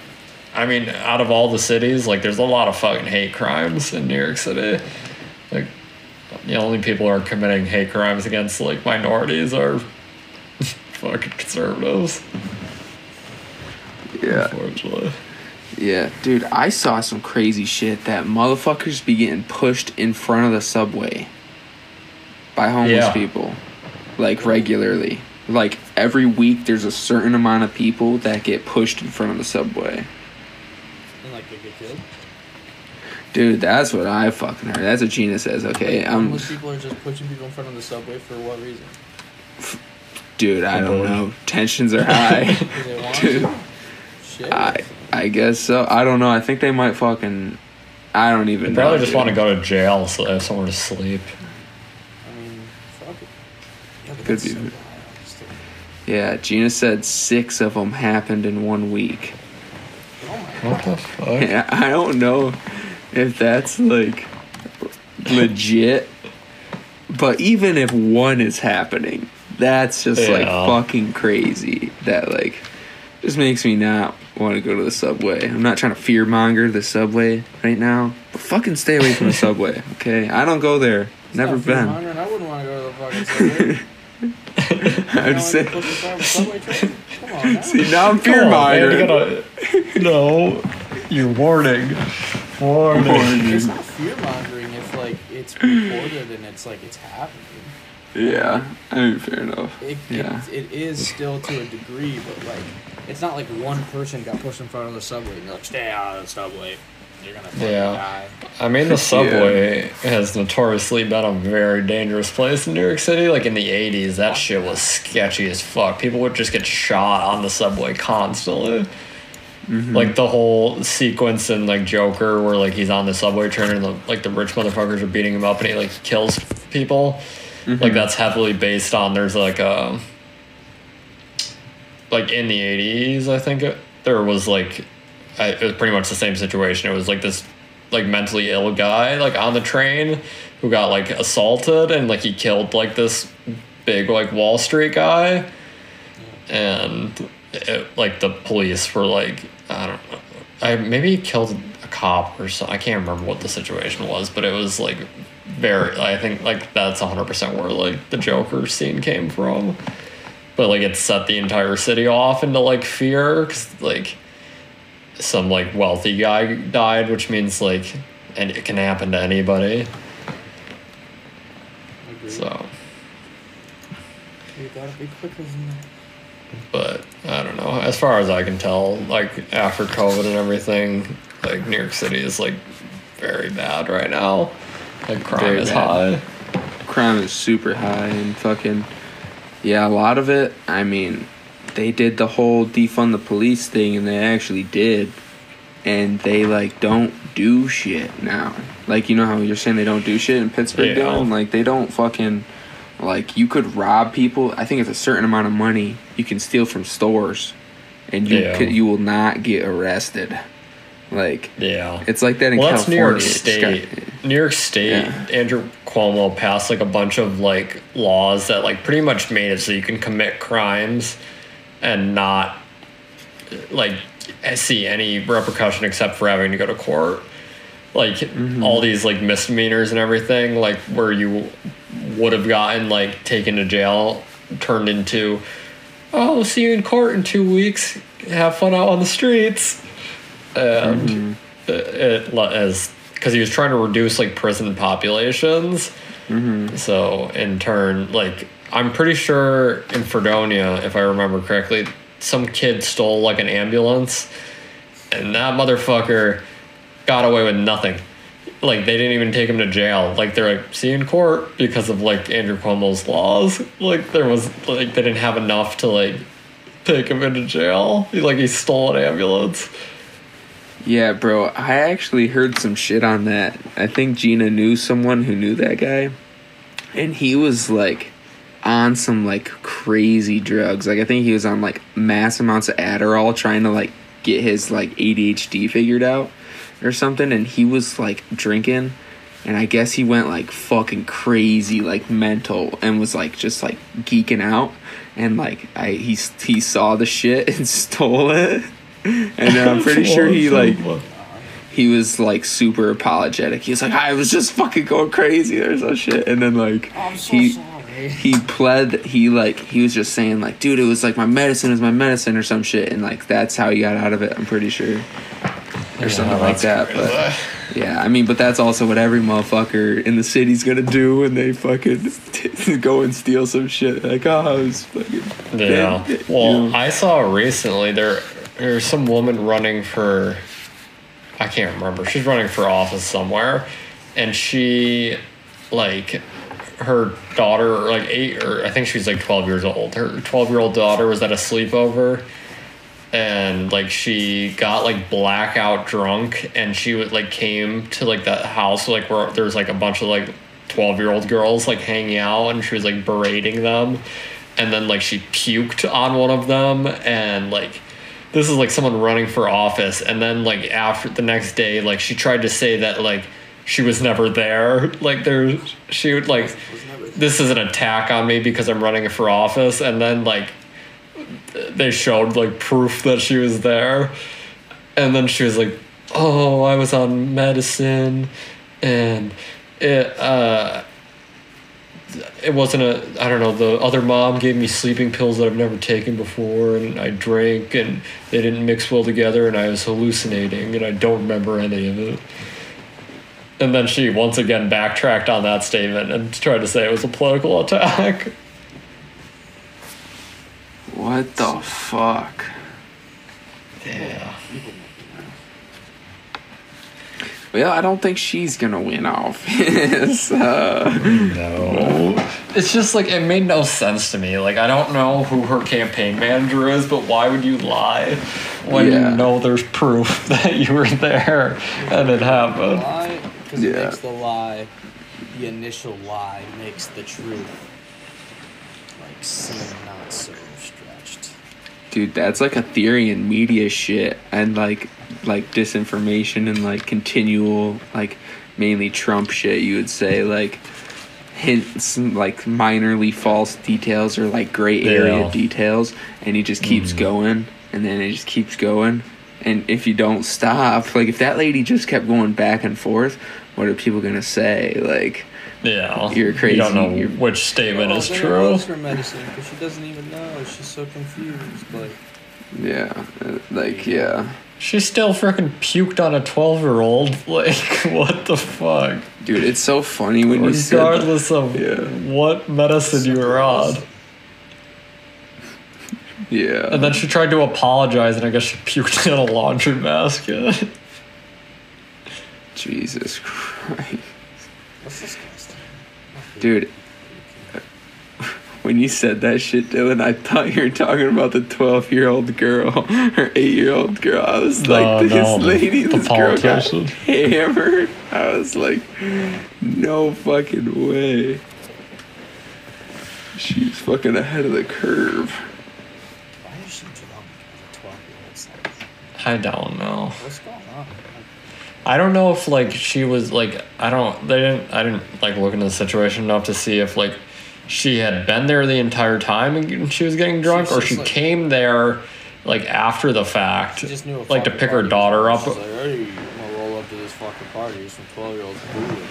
I mean, out of all the cities, like, there's a lot of fucking hate crimes in New York City. Like, the only people who are committing hate crimes against like minorities are <laughs> fucking conservatives. Yeah. Unfortunately. Yeah, dude, I saw some crazy shit that motherfuckers be getting pushed in front of the subway by homeless Yeah. people, like regularly. Like every week, there's a certain amount of people that get pushed in front of the subway. And like they get killed. Dude, that's what I fucking heard. That's what Gina says. Okay, Like, I'm, homeless um, people are just pushing people in front of the subway for what reason? dude. I don't know. Tensions are high. <laughs> Because they want Dude. Shit. I, I guess so. I don't know. I think they might fucking. I don't even They probably know. just dude. want to go to jail so they have somewhere to sleep. I mean, fuck it. Yeah, but Could be. so wild. Still. Yeah, Gina said six of them happened in one week. What the fuck? Yeah, I don't know if that's like legit, but even if one is happening, that's just like fucking crazy. That like just makes me not want to go to the subway. I'm not trying to fear monger the subway right now, but fucking stay away from the <laughs> subway, okay? I don't go there. It's Never been. I wouldn't want to go to the fucking subway. <laughs> <laughs> I'd You say. know, push in front of a subway train? Come on <laughs> now. See, now I'm fear on, you mongering. gotta- no, you're warning. Warning. It's not fear mongering if like it's reported and it's like it's happening. Yeah, I mean, fair enough. It, Yeah. it, it is still to a degree, but like it's not like one person got pushed in front of the subway and you're like, stay out of the subway. You're gonna Yeah. die. I mean, the <laughs> subway has notoriously been a very dangerous place in New York City. Like in the 80s, that shit was sketchy as fuck. People would just get shot on the subway constantly. Mm-hmm. Like the whole sequence in like Joker where like he's on the subway train and the, like the rich motherfuckers are beating him up and he like kills people. Mm-hmm. Like that's heavily based on there's like a like in the 80s I think it, there was like I, it was pretty much the same situation. It was like this like mentally ill guy like on the train who got like assaulted and like he killed like this big like Wall Street guy and it, like the police were like I don't know I maybe he killed a cop or something I can't remember what the situation was but it was like very I think like that's 100% where like the Joker scene came from but like it set the entire city off into like fear because like some like wealthy guy died which means like and it can happen to anybody Agreed. so You gotta be quicker than that. but I don't know. As far as I can tell, like after COVID and everything, like New York City is like very bad right now. Like crime Very is bad. high. crime is super high and fucking yeah a lot of it i mean they did the whole defund the police thing and they actually did and they like don't do shit now like you know how you're saying they don't do shit in pittsburgh Yeah. like they don't fucking like you could rob people. I think it's a certain amount of money you can steal from stores, and you Yeah. could, you will not get arrested. Like Yeah. it's like that in well, that's New York State. got- New York State. Yeah. Andrew Cuomo passed like a bunch of like laws that like pretty much made it so you can commit crimes and not like see any repercussion except for having to go to court. Like mm-hmm. all these like misdemeanors and everything, like where you would have gotten like taken to jail, turned into, oh, we'll see you in court in two weeks. Have fun out on the streets. And mm-hmm. it, it as because he was trying to reduce like prison populations. Mm-hmm. So in turn, like I'm pretty sure in Fredonia, if I remember correctly, some kid stole like an ambulance, and that motherfucker got away with nothing. Like they didn't even take him to jail. Like they're like, see in court because of like Andrew Cuomo's laws. <laughs> Like there was like they didn't have enough to like take him into jail. He, like he stole an ambulance. Yeah, bro. I actually heard some shit on that. I think Gina knew someone who knew that guy, and he was like on some like crazy drugs. Like I think he was on like mass amounts of Adderall trying to like get his like ADHD figured out or something and he was like drinking and I guess he went like fucking crazy like mental and was like just like geeking out and like I he he saw the shit <laughs> and stole it. And then I'm pretty sure he <laughs> like he was like super apologetic. He was like, I was just fucking going crazy or some shit. And then like oh, I'm so he sorry. He pled he like he was just saying like, dude, it was like my medicine is my medicine or some shit, and like that's how he got out of it. I'm pretty sure, or something like that. But yeah, I mean, but that's also what every motherfucker in the city's gonna do when they fucking <laughs> go and steal some shit. Like, oh, I was fucking Yeah. you Well, know. I saw recently there there's some woman running for I can't remember. She's running for office somewhere and she like her daughter like 8 or I think she's like 12 years old. Her 12-year-old daughter was at a sleepover and like she got like blackout drunk and she would like came to like that house like where there's like a bunch of like 12 year old girls like hanging out and she was like berating them and then like she puked on one of them and like this is like someone running for office and then like after the next day like she tried to say that like she was never there. Like there she would like this is an attack on me because i'm running for office. And then like they showed like proof that she was there. And then she was like oh i was on medicine. And it uh it wasn't a i don't know the other mom gave me sleeping pills that i've never taken before. And i drank and they didn't mix well together. And i was hallucinating. And i don't remember any of it and then she once again backtracked on that statement and tried to say it was a political attack what the fuck? yeah Well, I don't think she's gonna win office. <laughs> uh, No. It's just like it made no sense to me. Like I don't know who her campaign manager is, but why would you lie when Yeah. you know there's proof <laughs> that you were there and it happened? Lie, because it Yeah. makes the lie, the initial lie, makes the truth like seem not so stretched. dude that's like a theory in media shit and like like disinformation and like continual like mainly trump shit you would say like hints like minorly false details or like gray area Yeah. details and he just keeps mm-hmm. going and then it just keeps going and if you don't stop like if that lady just kept going back and forth what are people gonna say like Yeah. You're crazy. You don't know You're- which statement Oh, is true. was her medicine because she doesn't even know. She's so confused. Like, yeah uh, like yeah She still freaking puked on a 12 year old. <laughs> Like, what the fuck? dude it's so funny when you said that. Regardless of Yeah. what medicine you were on. yeah And then she tried to apologize, and I guess she puked in a laundry basket. <laughs> jesus christ that's disgusting. Dude, when you said that shit, Dylan, I thought you were talking about the 12 year old girl or 8 year old girl. I was No, like, this no, lady, the this girl got politician. hammered. I was like, no fucking way. She's fucking ahead of the curve. Why is she drunk at 12 year old? I don't know. What's going on? I don't know if like she was like I don't they didn't I didn't like look into the situation enough to see if like she had been there the entire time and she was getting drunk or just, she like- came there like after the fact She just knew a like to fucking pick her party daughter up She's like, hey, I'm gonna roll up to this fucking party. Some 12 year olds booing.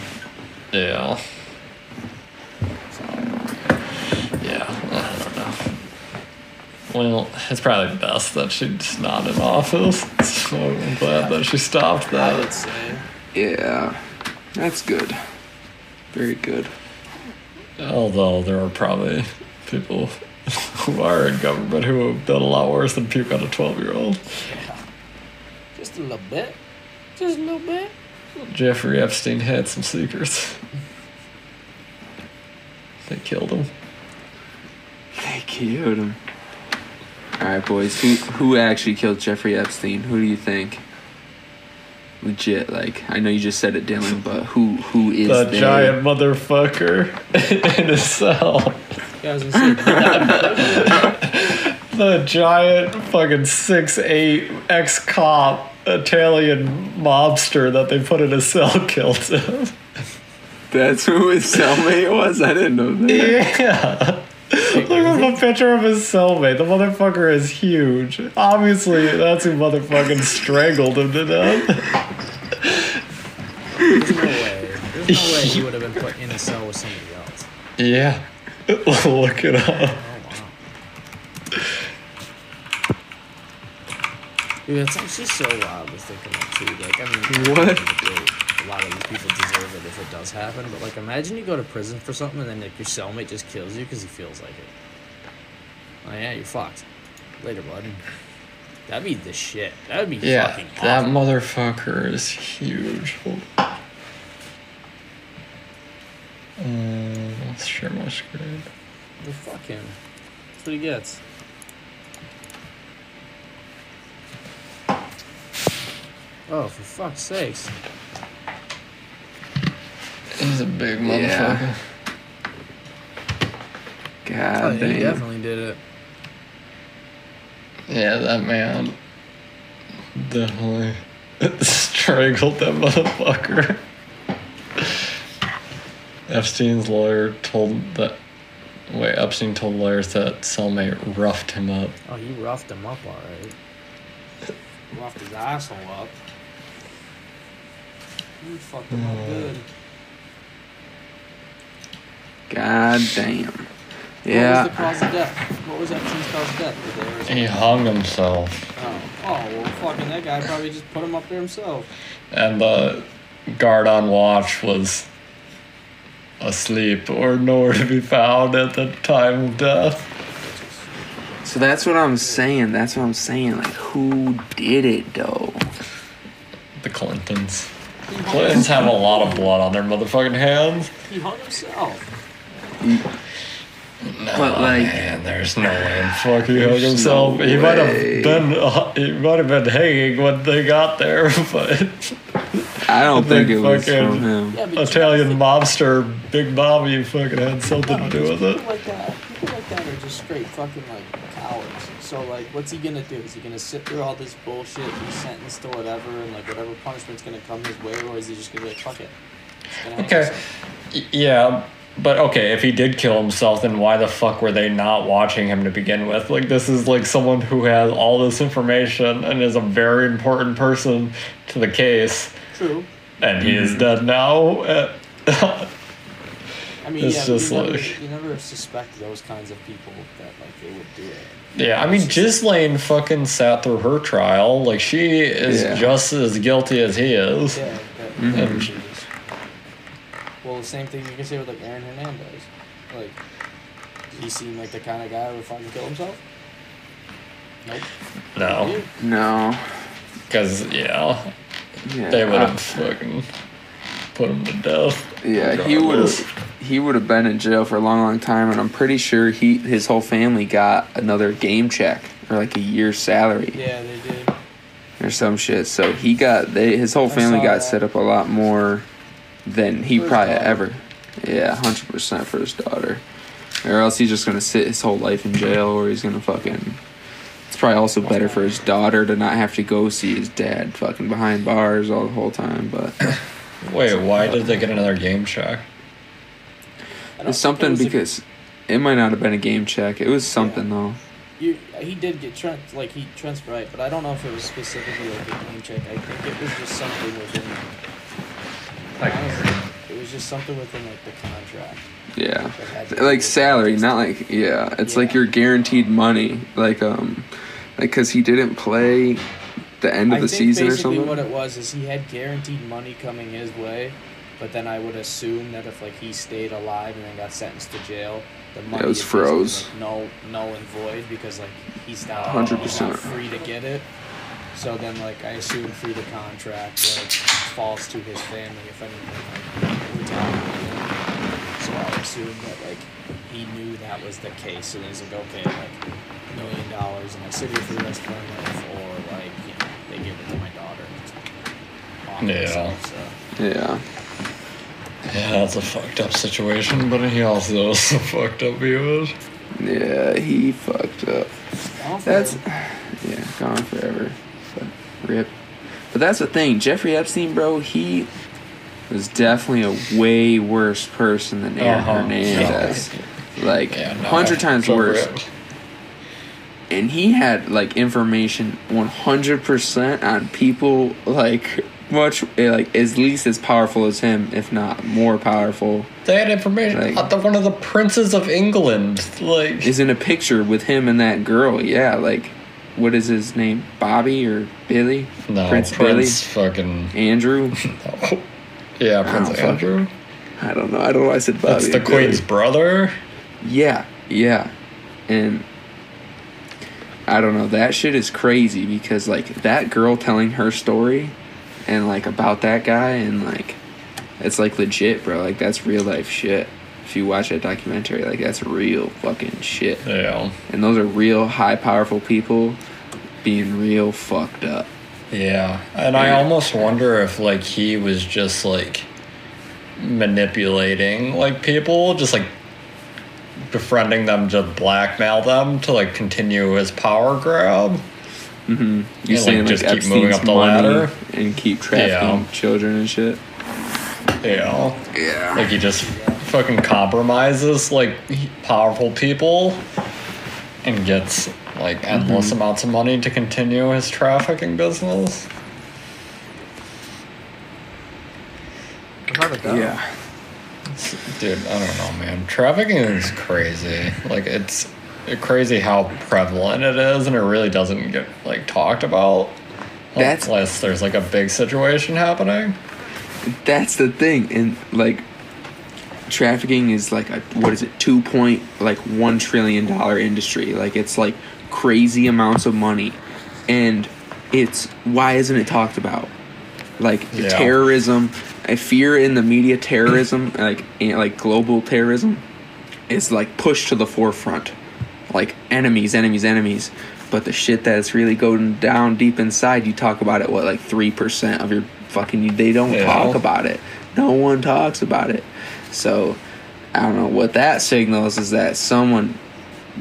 yeah well it's probably best that she's not in office so I'm glad that she stopped I that would say. Yeah, that's good. Very good. Although there are probably people who are in government who have done a lot worse than puke on a 12 year old. Yeah. Just a little bit. Just a little bit. Jeffrey Epstein had some secrets. They killed him. They killed him. All right, boys. Who who actually killed Jeffrey Epstein? Who do you think? Legit, like I know you just said it, Dylan, but who who is The they? giant motherfucker <laughs> in a cell. Yeah, I was gonna say. <laughs> The giant fucking six eight ex cop Italian mobster that they put in a cell <laughs> killed him. That's who his cellmate was. I didn't know that. Yeah. Look at the picture of his cellmate. The motherfucker is huge. Obviously, that's who motherfucking <laughs> strangled him to death. There's no way. There's no way he would have been put in a cell with somebody else. Yeah. <laughs> Look it up. Oh wow. Dude, it's actually so wild to think about too. Like, I mean, What? at the end of the day, A lot of these people deserve it if it does happen. But like, imagine you go to prison for something and then like your cellmate just kills you because he feels like it. Oh yeah, you're fucked. Later, bud. That'd be the shit. That'd be Yeah, fucking that motherfucker is huge. Um, let's share my screen. Well, fuck him. That's what he gets. Oh, for fuck's sakes. He's a big motherfucker. Yeah. motherfucker. Oh, God he definitely did it. Yeah, that man definitely strangled that motherfucker. Epstein's lawyer told that. Wait, Epstein told lawyers that cellmate roughed him up. Oh, he roughed him up alright. roughed his asshole up. You fucked him up good. God damn. What was the cause of death? What was Epstein's cause of death? Was there or He hung himself, Oh. oh, well, fucking that guy probably just put him up there himself. and the guard on watch was asleep or nowhere to be found at the time of death. So that's what I'm saying. That's what I'm saying. Like, who did it though? The Clintons. He hung Clintons have a lot of blood on their motherfucking hands. He hung himself. No, But, like- man, there's no way in fuck he hung himself. no he might have been uh, he might have been hanging when they got there, <laughs> but I don't The think it was fucking- from him. Yeah, Italian gotta mobster Big Bobby You fucking had something to do with it. Like that, people like that are just straight fucking like cowards. So like, what's he gonna do? Is he gonna sit through all this bullshit, and be sentenced to whatever, and like whatever punishment's gonna come his way, or is he just gonna be like, fuck it? Just gonna hang Okay. himself? Y- Yeah, but okay, if he did kill himself, then why the fuck were they not watching him to begin with? Like, this is like someone who has all this information and is a very important person to the case, True. and he is dead now. Uh, I mean, <laughs> It's yeah, just but you, never, like- you never suspect those kinds of people that like they would do it. yeah, I mean, Ghislaine fucking sat through her trial. Like, she is Yeah. just as guilty as he is. Yeah. That, Mhm. that was- Well, the same thing you can say with like Aaron Hernandez. Like, he seemed like the kind of guy who would fucking kill himself? Nope. No, No. because, yeah, Yeah. they would uh, have fucking put him to death. Yeah, he would have. He would have been in jail for a long, long time, and I'm pretty sure he, his whole family got another game check or like a year's salary Yeah, they did. or some shit. So he got they his whole family got that. set up a lot more than he For probably ever. Yeah, hundred percent for his daughter. or else he's just gonna sit his whole life in jail, or he's gonna fucking. It's probably also better for his daughter to not have to go see his dad fucking behind bars all the whole time. But <coughs> Wait, why did they get another game check? It's something it was a- because it might not have been a game check. It was something though. You, he did get Trent like he transferred right, but I don't know if it was specifically like a game check. I think it was just something within. Honestly, it was just something within like the contract. Yeah. that had to do like salary, not like yeah. It's like Yeah. your guaranteed money, like um, like because he didn't play the end of I the think season or something. basically something. what it was is he had guaranteed money coming his way, but then I would assume that if like he stayed alive and then got sentenced to jail, the money was is basically, froze. Like, null, null and void because like he's not 100%. he's not free to get it. So then like I assume through the contract like falls to his family if anything like we talk about it. So I assume that like he knew that was the case, and he's like, okay, like a million dollars, and I sit here for the rest of my life, or like you know they give it to my daughter. Yeah. myself, so. yeah, Yeah, that's a fucked up situation, but he also <laughs> knows how fucked up he was. yeah, he fucked up. Gone That's <sighs> yeah, gone forever. But rip. But that's the thing, Jeffrey Epstein, bro. He was definitely a way worse person than Aaron Uh-huh. Hernandez. Like Yeah, no, hundred times so worse. and he had like information 100% on people like much eh, like at least as powerful as him if not more powerful They had information Like- about the, one of the princes of England. Like, is in a picture with him and that girl yeah like what is his name bobby or billy no, prince, Prince fucking. billy andrew <laughs> Yeah, Prince fuck. Andrew. i don't know i don't know why i said bobby That's the or Billy. Queen's brother. Yeah, yeah. And I don't know, that shit is crazy because like that girl telling her story and like about that guy and like it's like legit, bro. Like that's real life shit. If you watch that documentary, like that's real fucking shit. Yeah. And those are real high powerful people being real fucked up. Yeah, and I almost wonder if like he was just like manipulating like people, just like befriending them to blackmail them to like continue his power grab. Mm-hmm. You like, saying just like keep moving up the ladder? and keep trafficking Yeah. children and shit. Know, Yeah. like he just fucking compromises like powerful people and gets like endless Mm-hmm. amounts of money to continue his trafficking business. Without a doubt. yeah. Dude, I don't know, man. Trafficking is crazy. Like it's crazy how prevalent it is, and it really doesn't get like talked about. That's- unless there's like a big situation happening. that's the thing and like trafficking is like a what is it two point like one trillion dollar industry. Like it's like crazy amounts of money. And it's why isn't it talked about? Like Yeah. terrorism i fear in the media terrorism <clears throat> like like global terrorism is like pushed to the forefront. Like enemies enemies enemies. But the shit that's really going down deep inside you talk about it what like 3% of your fucking they don't Yeah. talk about it. No one talks about it so i don't know what that signals is that someone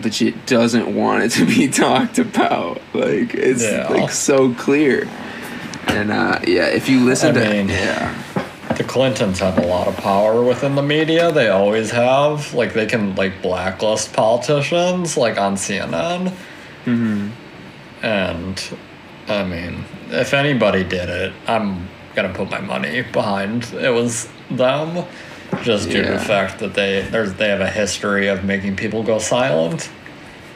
legit doesn't want it to be <laughs> talked about like it's Yeah. like so clear and uh yeah if you listen I to mean- yeah The Clintons have a lot of power within the media. They always have. Like they can like blacklist politicians, like on CNN. hmm And I mean, if anybody did it, I'm gonna put my money behind it was them, just due to the fact that they there's they have a history of making people go silent.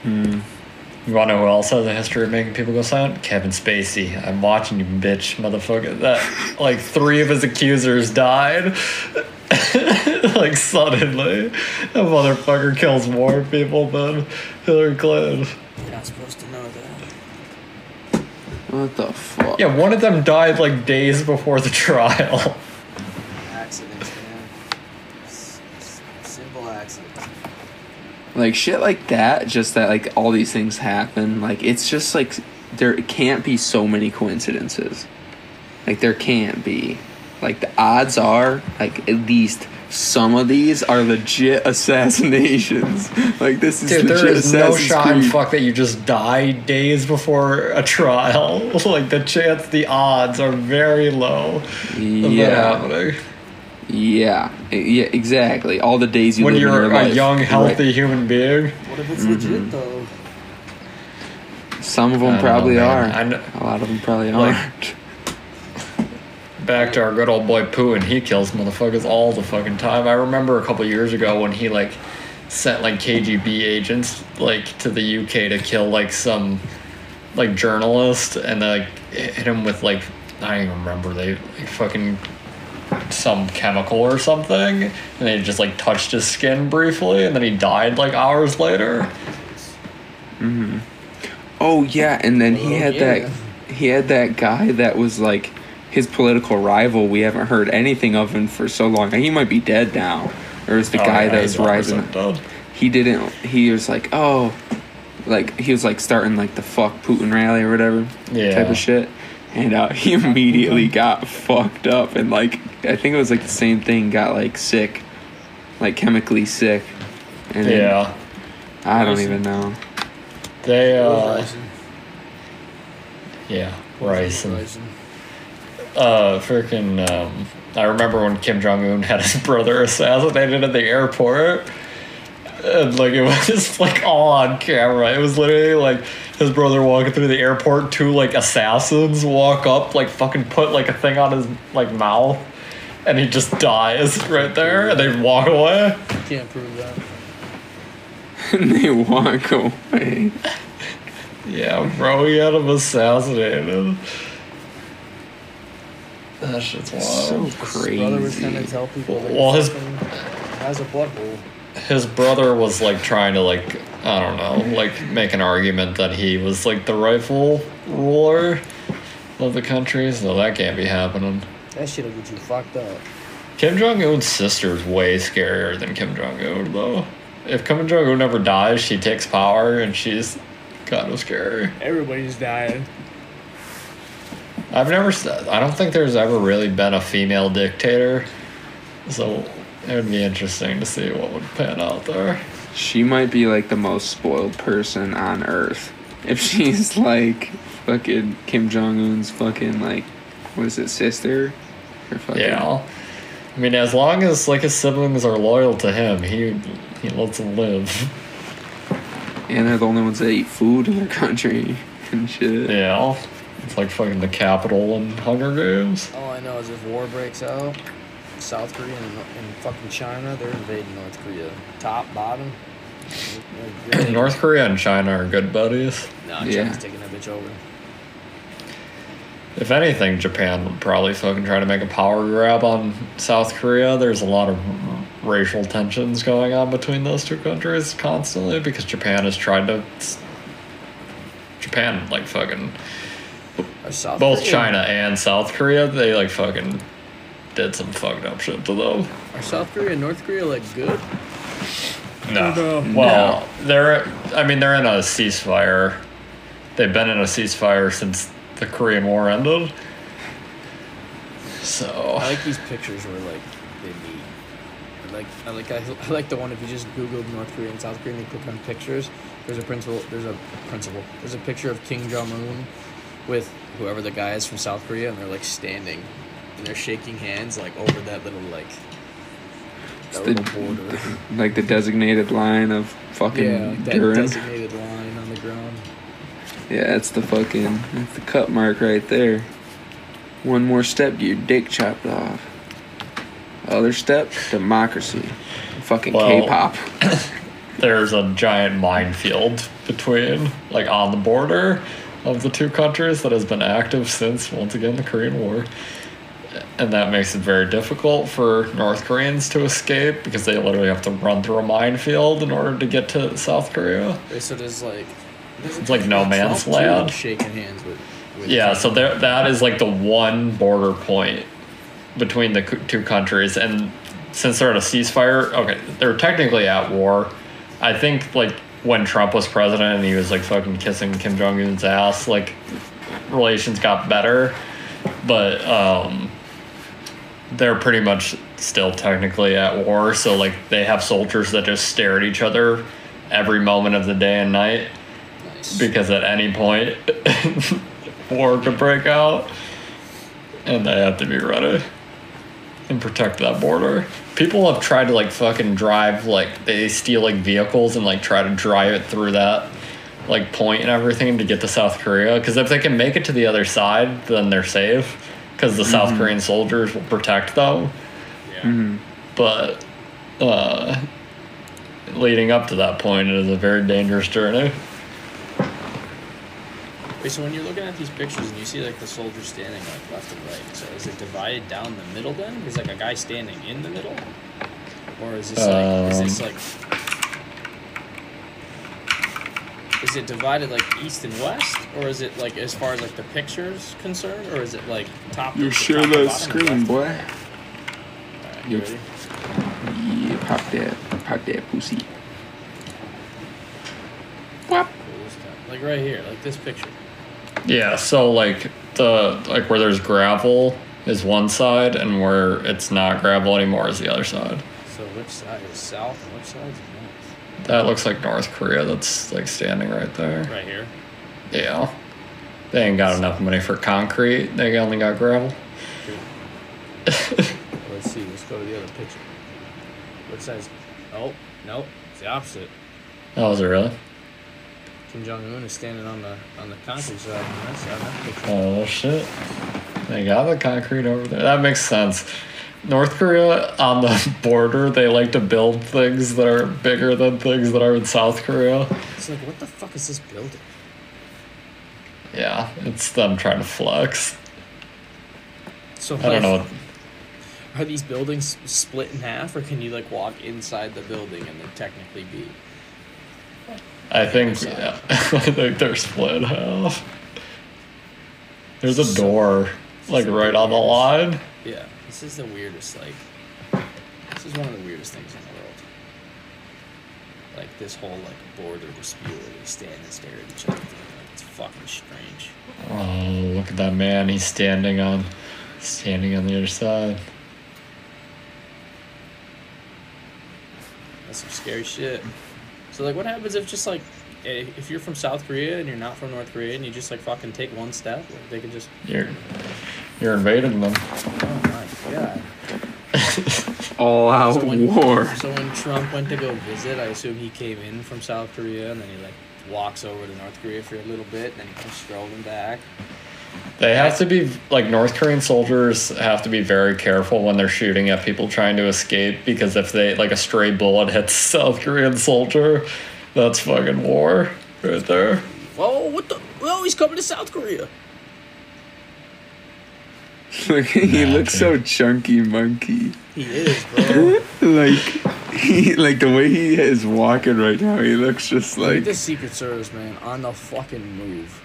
Hmm. You wanna know who else has a history of making people go silent? Kevin Spacey. I'm watching you, bitch, motherfucker. That like three of his accusers died. <laughs> like suddenly, that motherfucker kills more people than Hillary Clinton. You're not supposed to know that. what the fuck Yeah, one of them died like days before the trial. Accidents, man. S- s- simple accidents. Like shit like that just that like all these things happen like it's just like there can't be so many coincidences like there can't be like the odds are like at least some of these are legit assassinations. <laughs> Like this is Dude, legit there is no shot in fuck that you just die days before a trial. <laughs> like the chance, the odds are very low Yeah. Yeah, yeah, exactly. All the days you when live you're your a life. young, Right. healthy human being. What if it's Mm-hmm. legit though? Some of them probably know, are. I kn- A lot of them probably Like- aren't. Back to our good old boy Putin, he kills motherfuckers all the fucking time. I remember a couple years ago when he like sent like KGB agents like to the UK to kill like some like journalist and like hit him with like I don't even remember they like fucking some chemical or something and they just like touched his skin briefly and then he died like hours later. Oh yeah, and then he Oh, had yeah. that he had that guy that was like his political rival. We haven't heard anything of him for so long. He might be dead now. Or is the Oh, guy yeah, that was rising? 100% dead. He didn't. He was like, oh, like he was like starting like the fuck Putin rally or whatever Yeah. type of shit. And uh, <laughs> he immediately <laughs> got fucked up and like I think it was like the same thing. Got like sick, like chemically sick. And then- Yeah. I don't even know. They uh ricin? yeah, What was rice and ricin? uh freaking um I remember when Kim Jong Un had his brother assassinated at the airport. And like it <laughs> was just like all on camera. It was literally like his brother walking through the airport, two like assassins walk up, like fucking put like a thing on his like mouth, and he just dies right there, and they walk away. Can't prove that. <laughs> and they walk away. Yeah, bro, he had him assassinated. That shit's wild. So crazy. His brother was trying to crazy. tell people that Well, his- has a butthole. his brother was like trying to like I don't know, like make an argument that he was like the rightful ruler of the country, so that can't be happening. That shit'll get you fucked up. Kim Jong Un's sister is way scarier than Kim Jong Un though. If Kim Jong Un never dies, she takes power and she's kind of scary. Everybody's dying. I've never said I don't think there's ever really been a female dictator, so it would be interesting to see what would pan out there. She might be like the most spoiled person on earth. If she's like fucking Kim Jong Un's fucking like what is it, sister? Or <laughs> fucking Yeah. I mean, as long as like his siblings are loyal to him, he he lets them live. And they're the only ones that eat food in their country and shit. Yeah. It's like fucking the capital in Hunger Games. All I know is if war breaks out, South Korea and, and fucking China, they're invading North Korea. Top, bottom. <clears throat> North Korea and China are good buddies. No, China's Yeah. taking that bitch over. If anything, Japan would probably fucking try to make a power grab on South Korea. There's a lot of racial tensions going on between those two countries constantly because Japan has tried to. Japan, like fucking. South Both Korea, China and South Korea, they like fucking did some fucked up shit to them. Are South Korea and North Korea like good? No. No. Well, they're. I mean, they're in a ceasefire. They've been in a ceasefire since the Korean War ended. So. I like these pictures where like they meet. I like I like I, I like the one if you just Googled North Korea and South Korea and you click on pictures. There's a principal. There's a principal. There's a picture of Kim Jong Un with whoever the guy is from South Korea, and they're like standing, and they're shaking hands like over that little like that the- little border. <laughs> Like the designated line of fucking Yeah, that Durin. designated line on the ground. Yeah, that's the fucking that's the cut mark right there. One more step, get your dick chopped off. Other step, democracy. Fucking Well- K-pop. <coughs> there's a giant minefield between, like, on the border of the two countries that has been active since, once again, the Korean War. And that makes it very difficult for North Koreans to escape because they literally have to run through a minefield in order to get to South Korea. Okay, So there's like there's It's like no man's land. shaking hands with. with Yeah, so there, that is like the one border point between the two countries, and since they're at a ceasefire, okay, they're technically at war. I think like when Trump was president and he was like fucking kissing Kim Jong Un's ass, like relations got better, but um, they're pretty much still technically at war. So like they have soldiers that just stare at each other every moment of the day and night. Because at any point <laughs> war could break out, and they have to be ready and protect that border. People have tried to like fucking drive like they steal like vehicles and like try to drive it through that like point and everything to get to South Korea because if they can make it to the other side, then they're safe because the South Korean soldiers will protect them. yeah. But uh, leading up to that point, it is a very dangerous journey. Wait, so when you're looking at these pictures and you see like the soldiers standing like left and right, so is it divided down the middle then? Is like a guy standing in the middle, or is this like is this Um. like is it divided like east and west, or is it like as far as like the pictures concerned, or is it like top? You to share top that bottom screen, boy. Alright, You- you ready? Yeah, pop that, pop that pussy. Whap. Cool as fuck. Like right here, like this picture. Yeah, so like the like where there's gravel is one side, and where it's not gravel anymore is the other side. So which side is south and which side is north? That looks like North Korea. That's like standing right there. Right here. Yeah, they ain't got enough money for concrete. They only got gravel. <laughs> Let's see. Let's go to the other picture. Which side's? Oh, nope. It's the opposite. Oh, is it really? Kim Jong Un is standing on the on the concrete side. On that side. That picture. Oh shit! They got the concrete over there. That makes sense. North Korea on the <laughs> border, they like to build things that are bigger than things that are in South Korea. It's like, what the fuck is this building? Yeah, it's them trying to flex. So I don't know. Are these buildings split in half, or can you like walk inside the building and then technically be? I think yeah, <laughs> I think they're split half. There's a So- door like right on the line. Yeah. This is the weirdest. Like, this is one of the weirdest things in the world. Like this whole like border dispute where they stand and stare at each other. Like, it's fucking strange. Oh, look at that man! He's standing on, standing on the other side. That's some scary shit. So like, what happens if just like, eh, if you're from South Korea and you're not from North Korea and you just like fucking take one step, like, they can just. You're, you're invading them. Oh my god. <laughs> All out So when, war. so when Trump went to go visit, I assume he came in from South Korea and then he like walks over to North Korea for a little bit, and then he comes strolling back. They have to be like North Korean soldiers have to be very careful when they're shooting at people trying to escape because if they like a stray bullet hits a South Korean soldier, that's fucking war right there. Whoa, what the? Oh, he's coming to South Korea. <laughs> Look, he Nah, looks so chunky monkey. He is, bro. <laughs> like he like the way he is walking right now, he looks just Look at like the Secret Service man on the fucking move.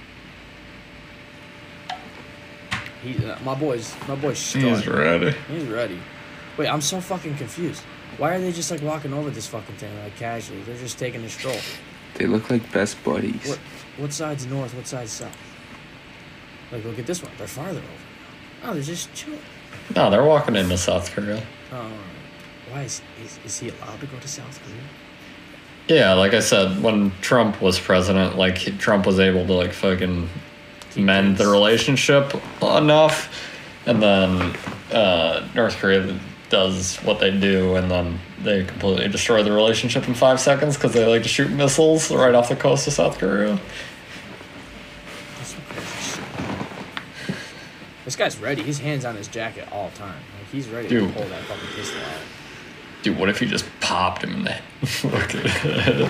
He, uh, my boy's, my boy's He's ready. He's ready. Wait, I'm so fucking confused. Why are they just like walking over this fucking thing like casually? They're just taking a stroll. they look like best buddies. What what side's north? What side's south? Like look at this one. They're farther over. Oh, they're just chilling. No, they're walking into South Korea. Oh, why is, is is he allowed to go to South Korea? Yeah, like I said, when Trump was president, like Trump was able to like fucking mend the relationship enough, and then uh, North Korea does what they do, and then they completely destroy the relationship in five seconds because they like to shoot missiles right off the coast of South Korea. That's some crazy shit. This guy's ready. His hands on his jacket all the time. Like he's ready Dude. to pull that fucking pistol out. Dude, what if you just popped him in the head?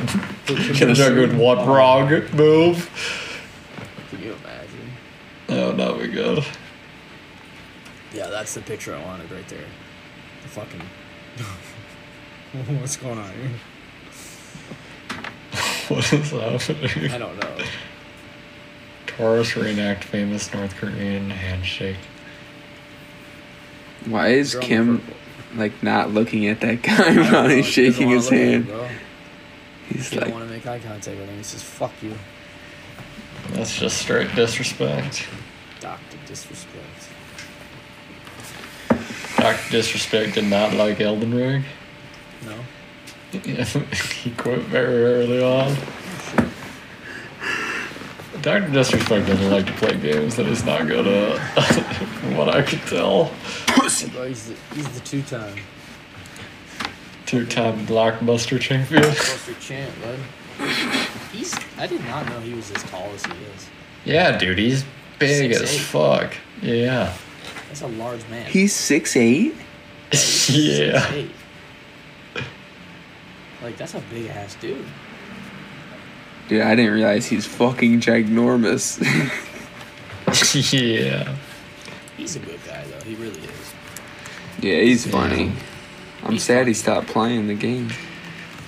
Kim Jong Un one wrong move. Can you imagine? Oh, that would be good. Yeah, that's the picture I wanted right there. The fucking. <laughs> What's going on here? <laughs> What is happening? I don't know. Taurus reenact famous North Korean handshake. Why is Girl in Kim purple. like not looking at that <laughs> guy I while he's he shaking his hand? him, bro. He's He don't like, want to make eye contact with him. He says, "Fuck you, That's just straight disrespect. Doctor Disrespect." Dr. Disrespect did not like Elden Ring. No. <laughs> he quit very early on. Dr. Disrespect doesn't like to play games that he's not good uh, at, <laughs> from what I could tell. He's the, he's the two-time Two time blockbuster champion. Buster champ, bud. He's. I did not know he was as tall as he is. Yeah, dude, he's big Six as eight. fuck. Yeah. That's a large man. He's six eight. He's <laughs> yeah. 6'8". Like that's a big ass dude. Dude, I didn't realize he's fucking ginormous. <laughs> yeah. He's a good guy though. He really is. yeah, he's funny. I'm He's sad he stopped playing the game.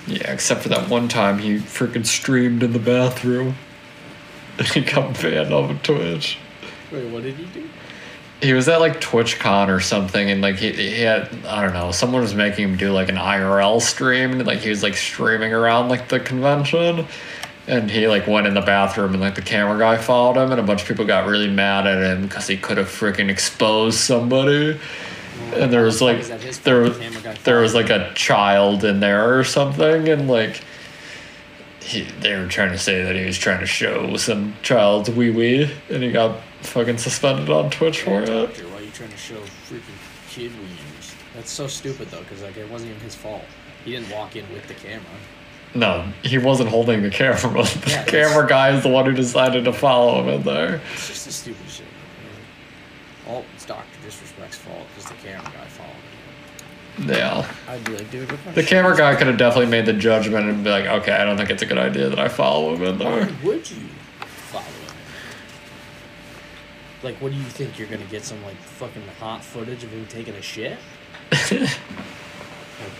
Yeah, except for that one time he freaking streamed in the bathroom. And <laughs> he got banned off of Twitch. Wait, what did he do? He was at like TwitchCon or something, and like he, he had I don't know, someone was making him do like an IRL stream, and like he was like streaming around like the convention, and he like went in the bathroom, and like the camera guy followed him, and a bunch of people got really mad at him because he could have freaking exposed somebody, and there was like Is that his there was The camera guy there was like a child in there or something, and like. He, they were trying to say that he was trying to show some child's wee wee, and he got fucking suspended on Twitch for it. Doctor, why are you trying to show freaking kid wieners? That's so stupid though, because like it wasn't even his fault. He didn't walk in with the camera. No, he wasn't holding the camera. <laughs> The Yeah, camera guy is the one who decided to follow him in there. It's just a stupid shit. All Disrespect's fault because the camera guy followed him. Yeah. I'd be like, dude, what The camera shit guy could have definitely made the judgment and be like, okay, I don't think it's a good idea that I follow him in that? Why there. would you follow him? Like, what do you think? You're gonna get some like fucking hot footage of him taking a shit? <laughs> Like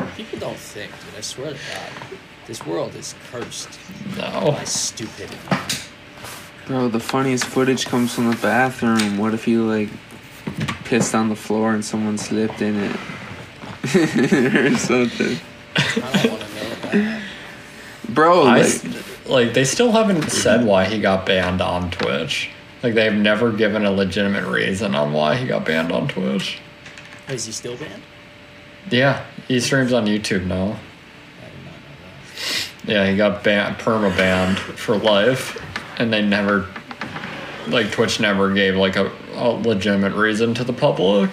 what? People don't think, dude. I swear to God, this world is cursed No. by stupidity. Bro, the funniest footage comes from the bathroom. What if you like pissed on the floor and someone slipped in it? <laughs> or something. I don't want to know that. Bro, I like, s- like they still haven't said why he got banned on Twitch. Like they've never given a legitimate reason on why he got banned on Twitch. Is he still banned? Yeah, he streams on YouTube now. I did not know that. Yeah, he got banned, perma banned for life, and they never, like Twitch never gave like a, a legitimate reason to the public.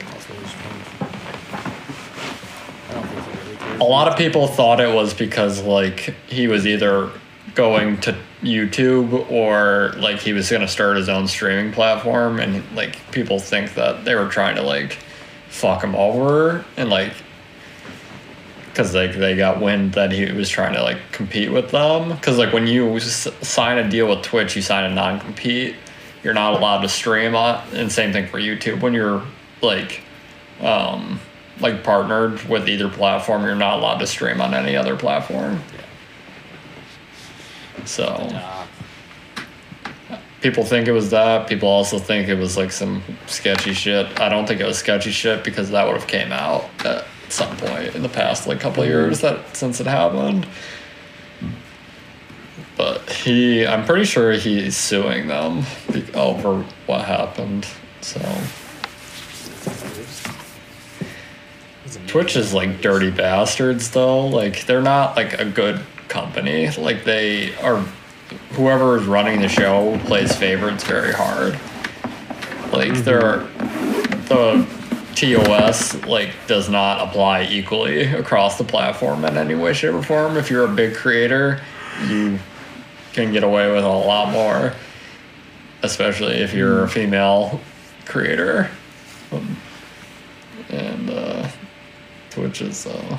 A lot of people thought it was because like he was either going to YouTube or like he was gonna start his own streaming platform, and like people think that they were trying to like fuck him over and like because like they got wind that he was trying to like compete with them because like when you s- sign a deal with twitch you sign a non-compete you're not allowed to stream on and same thing for youtube. When you're like um like partnered with either platform you're not allowed to stream on any other platform. So Nah. people think it was that. People also think it was like some sketchy shit. I don't think it was sketchy shit because that would have came out at some point in the past like couple of years that since it happened but he i'm pretty sure he's suing them be- over what happened so. Twitch is like dirty bastards though. Like they're not like a good company. Like they are whoever is running the show plays favorites very hard. Like mm-hmm. they're the TOS like does not apply equally across the platform in any way, shape, or form. If you're a big creator, you can get away with a lot more, especially if you're a female creator. Um, and uh, Twitch is, uh,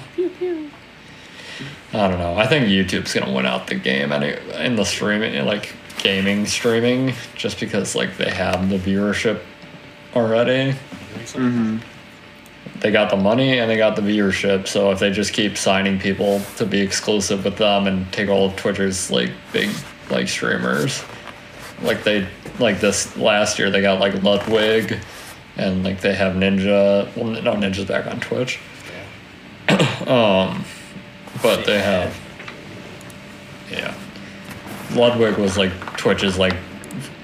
I don't know. I think YouTube's gonna win out the game any in the streaming, like gaming streaming, just because like they have the viewership already hmm they got the money and they got the viewership. So if they just keep signing people to be exclusive with them and take all of Twitter's like big like streamers, like they like this last year they got like Ludwig, and like they have Ninja. Well, no, Ninja's back on Twitch. <clears throat> um, but they have yeah. Ludwig was like Twitch's like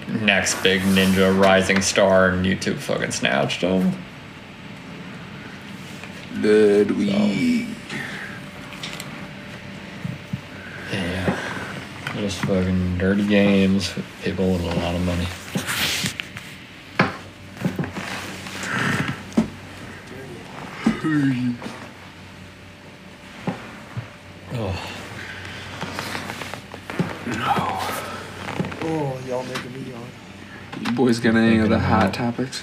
next big ninja rising star, and YouTube fucking snatched him. Ludwig. Yeah. Just fucking dirty games with people with a lot of money. Oh, No. Oh, y'all making me yawn. You boys got any other Thinking hot about- topics?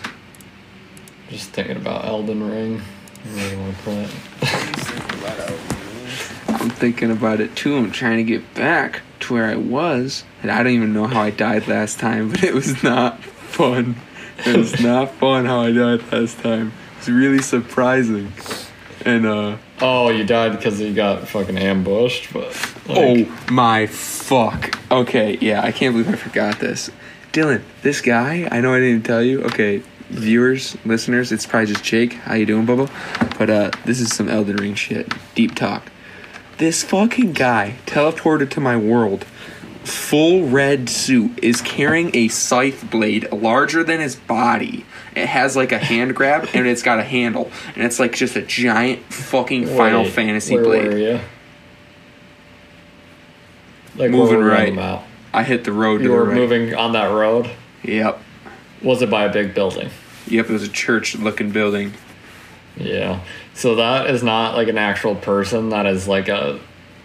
just thinking about Elden Ring. I really want to play it. Just thinking about Elden Ring. I'm thinking about it too. I'm trying to get back to where I was. And I don't even know how I died last time, but it was not fun. It was not fun how I died last time. It's really surprising. And, uh, Oh, you died because you got fucking ambushed, but like, oh my fuck. Okay, yeah, I can't believe I forgot this. Dylan, this guy, I know I didn't tell you. Okay, viewers, listeners, it's probably just Jake. How you doing, Bubba? But uh this is some Elden Ring shit. Deep talk. This fucking guy teleported to my world. Full red suit is carrying a scythe blade larger than his body. It has like a hand grab and it's got a handle. And it's like just a giant fucking Final Fantasy where blade. Were you? Like Moving where were you on right. I hit the road You to the were right. moving on that road. Yep. Was it by a big building? Yep, it was a church looking building. Yeah. So that is not like an actual person. That is like a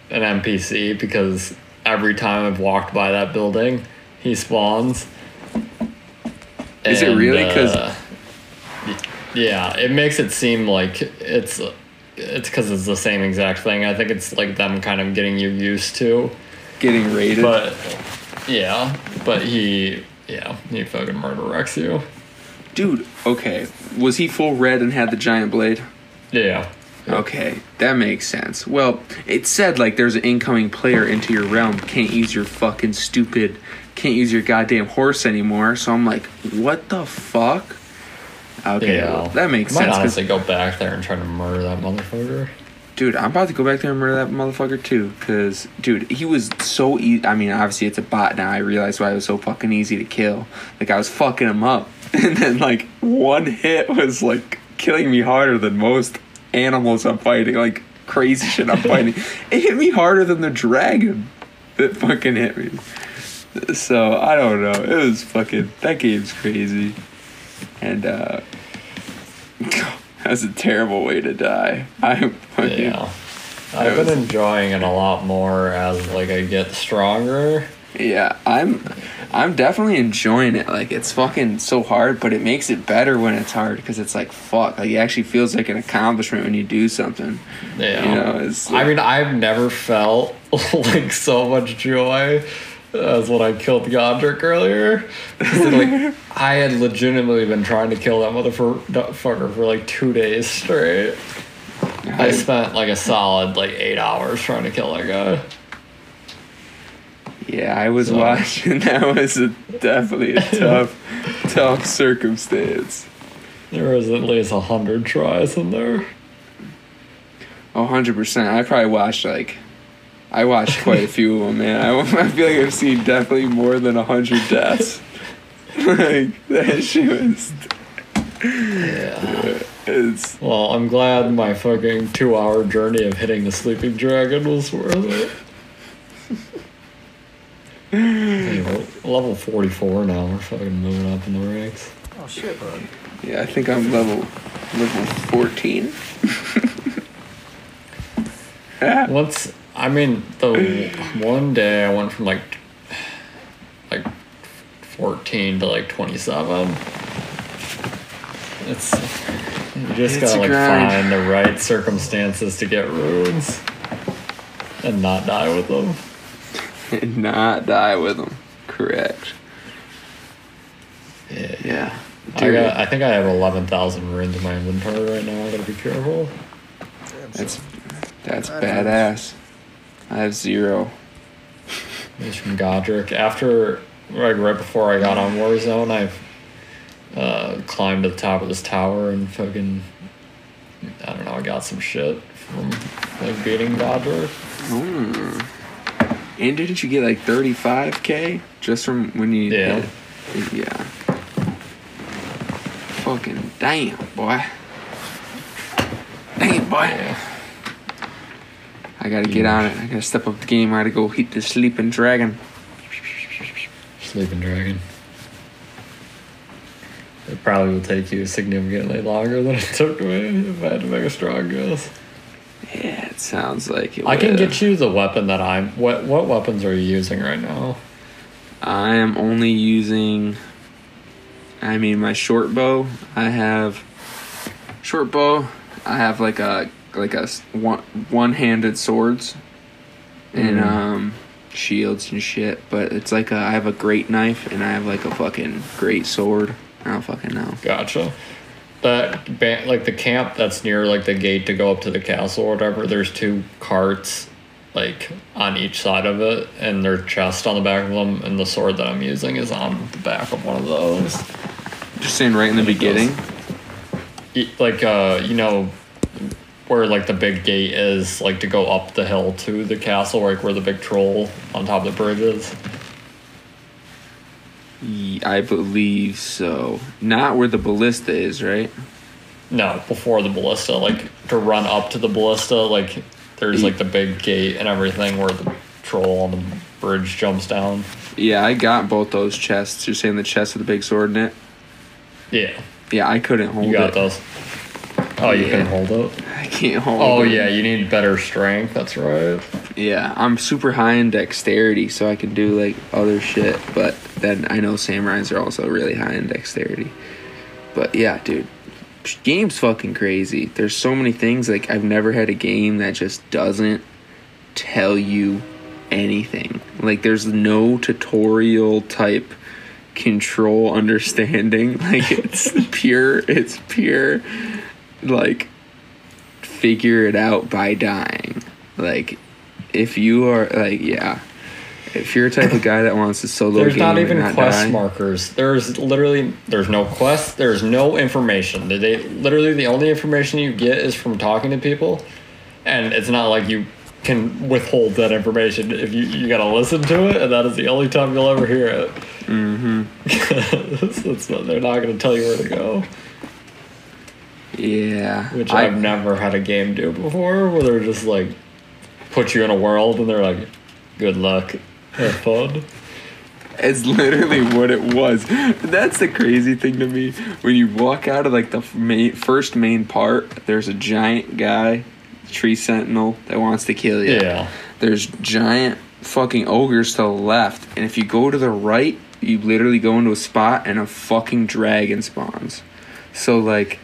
an NPC because every time I've walked by that building, he spawns. Is it really? 'Cause- uh, yeah, it makes it seem like it's it's because it's the same exact thing. I think it's like them kind of getting you used to. Getting raided. But yeah, but he yeah he fucking murder wrecks you. Dude, okay. Was he full red and had the giant blade? Yeah. Okay, that makes sense. Well, it said like there's an incoming player into your realm. Can't use your fucking stupid. Can't use your goddamn horse anymore. So I'm like, what the fuck? Okay, Yeah. well, that makes I might sense. honestly go back there and try to murder that motherfucker. Dude, I'm about to go back there and murder that motherfucker too. Cause, dude, he was so easy. I mean, obviously it's a bot now. I realize why it was so fucking easy to kill. Like I was fucking him up, <laughs> and then like one hit was like killing me harder than most animals I'm fighting. Like crazy shit I'm fighting. <laughs> It hit me harder than the dragon that fucking hit me. So I don't know. It was fucking that game's crazy, and uh, <laughs> that was a terrible way to die. <laughs> I. Yeah. I've been enjoying it a lot more as like I get stronger. Yeah, I'm I'm definitely enjoying it. Like it's fucking so hard, but it makes it better when it's hard because it's like fuck. Like it actually feels like an accomplishment when you do something. Yeah. You know, it's I mean, I've never felt <laughs> like so much joy as when I killed Godrick earlier. like <laughs> I had legitimately been trying to kill that motherfucker for like two days straight. I spent like a solid like eight hours trying to kill that guy. yeah, I was So- watching. <laughs> That was a, definitely a <laughs> tough, tough circumstance. There was at least a hundred tries in there. A hundred percent. I probably watched like, I watched quite a few of them, man. I, <laughs> I feel like I've seen definitely more than a hundred deaths. <laughs> like that shit was. Yeah. <laughs> It's Well, I'm glad my fucking two hour journey of hitting the sleeping dragon was worth it. Hey, level 44 now. We're fucking moving up in the ranks. Oh shit, bud. yeah. I think I'm level level fourteen. Once, I mean, the one day I went from like, like 14 to like 27. It's, you just It's gotta like grind. find the right circumstances to get runes and not die with them. <laughs> and not die with them. Correct. Yeah. Yeah. I got. I think I have eleven thousand runes in my inventory right now. I gotta be careful. That's that's That badass. I have zero. It's from Godrick. After, like right before I got on Warzone, I've uh, climbed to the top of this tower and fucking. I don't know. I got some shit from like beating Godrick. Hmm. And didn't you get like 35k just from when you? Yeah. did- yeah. Fucking damn, boy. It, boy. I gotta get on it. I gotta step up the game. I gotta go hit the sleeping dragon. Sleeping Dragon. It probably will take you significantly longer than it took me if I had to make a strong guess. Yeah, it sounds like it. I can would. get you the weapon that I'm. What what weapons are you using right now? I am only using. I mean, my short bow. I have short bow. I have like a like a one one handed swords, and Mhm. um shields and shit. But it's like a, I have a great knife and I have like a fucking great sword. I don't fucking know. Gotcha. That ba- like the camp that's near like the gate to go up to the castle or whatever. There's two carts, like on each side of it, and their chest on the back of them. And the sword that I'm using is on the back of one of those. Just saying, right in the And it goes- beginning. Like uh, you know, where like the big gate is, like to go up the hill to the castle, like where the big troll on top of the bridge is. I believe so. Not where the ballista is, right? No, before the ballista, like to run up to the ballista, like there's like the big gate and everything where the troll on the bridge jumps down. Yeah, I got both those chests. You're saying the chest with the big sword in it? Yeah, Yeah, I couldn't hold you got it. those. Oh, you Yeah. can hold it. I can't hold out. Oh it. yeah, you need better strength. That's right. Yeah, I'm super high in dexterity, so I can do like other shit. But then I know samurais are also really high in dexterity. But yeah, dude, game's fucking crazy. There's so many things. Like I've never had a game that just doesn't tell you anything. Like there's no tutorial type control <laughs> understanding. Like it's <laughs> pure. It's pure. Like figure it out by dying. Like, if you are like, yeah, if you're a type of guy that wants to solo There's not even not quest die, markers. There's literally there's no quest. There's no information. They- They literally the only information you get is from talking to people, and it's not like you can withhold that information. If you you gotta listen to it, and that is the only time you'll ever hear it. Mm-hmm. <laughs> not, they're not gonna tell you where to go, yeah, which I, I've never had a game do before, where they're just like put you in a world and they're like, "Good luck, have fun." It's literally what it was. That's the crazy thing to me. When you walk out of like the main, first main part, there's a giant guy, tree sentinel, that wants to kill you. Yeah. There's giant fucking ogres to the left, and if you go to the right, you literally go into a spot and a fucking dragon spawns. So like,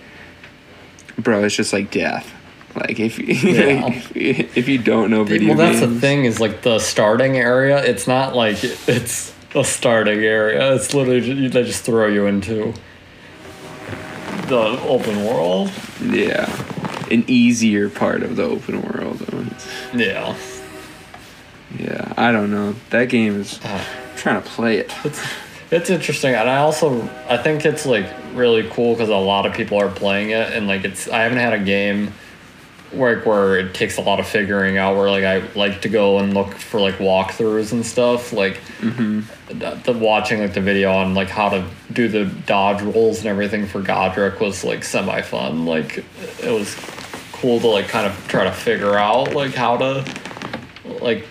bro, it's just like death. Like if you, <laughs> Yeah. if, if you don't know video well, that's games, the thing is like the starting area. It's not like it's a starting area. It's literally they just throw you into the open world. yeah, an easier part of the open world. Yeah, Yeah, I don't know. That game is. I'm trying to play it. It's interesting, and I also I think it's like really cool because a lot of people are playing it, and like it's I haven't had a game where where it takes a lot of figuring out. Where like I like to go and look for like walkthroughs and stuff. Like mm-hmm. the, the watching like the video on like how to do the dodge rolls and everything for Godrick was like semi fun. Like it was cool to like kind of try to figure out like how to like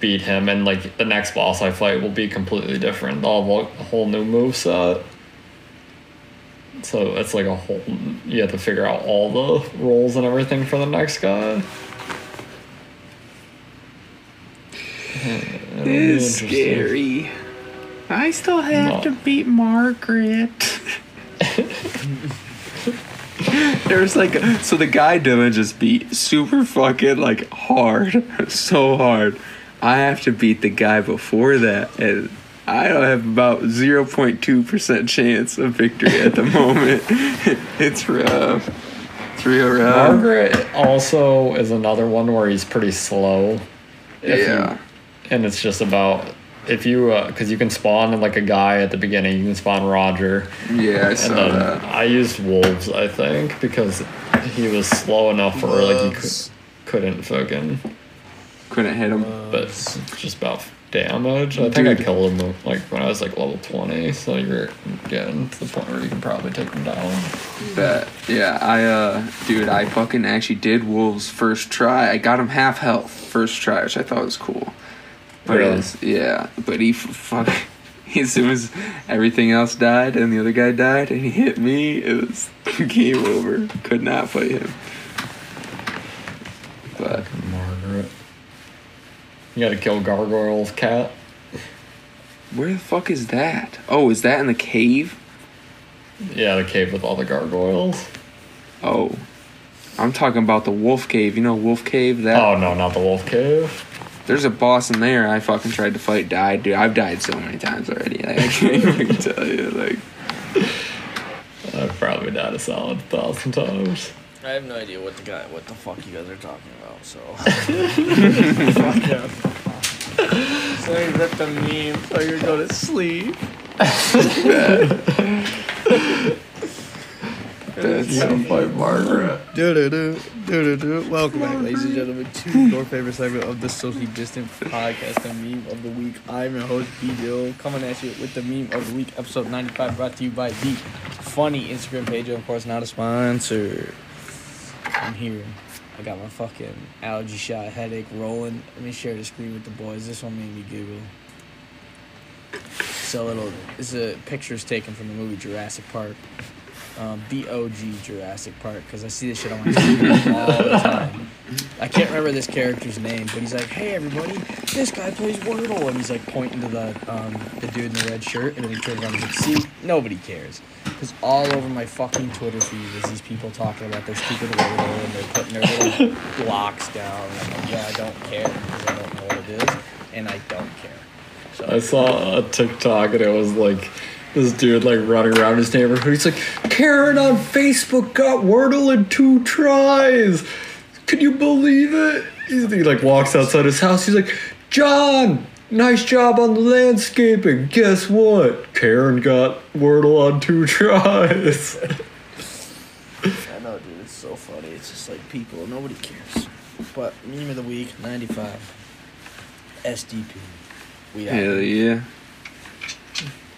beat him and like the next boss I fight will be completely different. I'll have a whole new move set. So it's like a whole you have to figure out all the roles and everything for the next guy. <sighs> It'll It's scary. I still have No. to beat Margit. <laughs> There's like so the guy Dylan just beat super fucking like hard, <laughs> so hard. I have to beat the guy before that, and I don't have about zero point two percent chance of victory at the <laughs> moment. it's rough. It's real rough. Margit also is another one where he's pretty slow. If you- yeah. and it's just about if you uh, because you can spawn like a guy at the beginning. You can spawn Roger, Yeah, I and saw then that. I used wolves. I think because he was slow enough for like he could, couldn't fucking. Couldn't hit him. But it's just about damage. I think I killed him like when I was like level twenty. So you're getting to the point where you can probably take him down. Bet. Yeah, I uh dude, I fucking actually did wolves first try. I got him half health first try, which I thought was cool. But Really? was, yeah, but he f- fuck <laughs> as soon as everything else died and the other guy died and he hit me, it was <laughs> game over. Could not fight him. But. You gotta kill Gargoyle's cat. where the fuck is that? Oh, is that in the cave? Yeah, the cave with all the gargoyles. Oh. I'm talking about the wolf cave. You know wolf cave? That Oh no, not the wolf cave. There's a boss in there. I fucking tried to fight, died, dude. I've died so many times already. Like, I can't even tell you. Like, <laughs> I've probably died a solid thousand times. I have no idea what the guy, what the fuck you guys are talking about. So. <laughs> fuck yeah. So you ripped the meme, oh, so you go to sleep. that's You gotta fight Margit. Do do do do do do. Welcome back, ladies and gentlemen, to <laughs> your favorite segment of the socially distant podcast, the meme of the week. I'm your host B Dill, coming at you with the meme of the week, episode 95, brought to you by the funny Instagram page. Of course, not a sponsor. I'm here. I got my fucking allergy shot headache rolling. Let me share the screen with the boys. This one made me giggle. So little. This is a pictures taken from the movie Jurassic Park um, the OG Jurassic Park because I see this shit on my TV all the time. I can't remember this character's name, but he's like, "Hey everybody, this guy plays Wordle," and he's like pointing to the um, the dude in the red shirt, and then he turns around and he's like, "See, nobody cares." Because all over my fucking Twitter feed is these people talking about their stupid Wordle and they're putting their little <laughs> blocks down. And I'm like, yeah, I don't care because I don't know what it is, and I don't care. So I saw a TikTok and it was like this dude like running around his neighborhood. He's like, Karen on Facebook got Wordle in two tries. Can you believe it? He like walks outside his house. He's like, John, nice job on the landscaping. Guess what? Karen got Wordle on two <laughs> tries. I know, dude. It's so funny. It's just like people. Nobody cares. But meme of the week, 95. SDP. We out. hell yeah.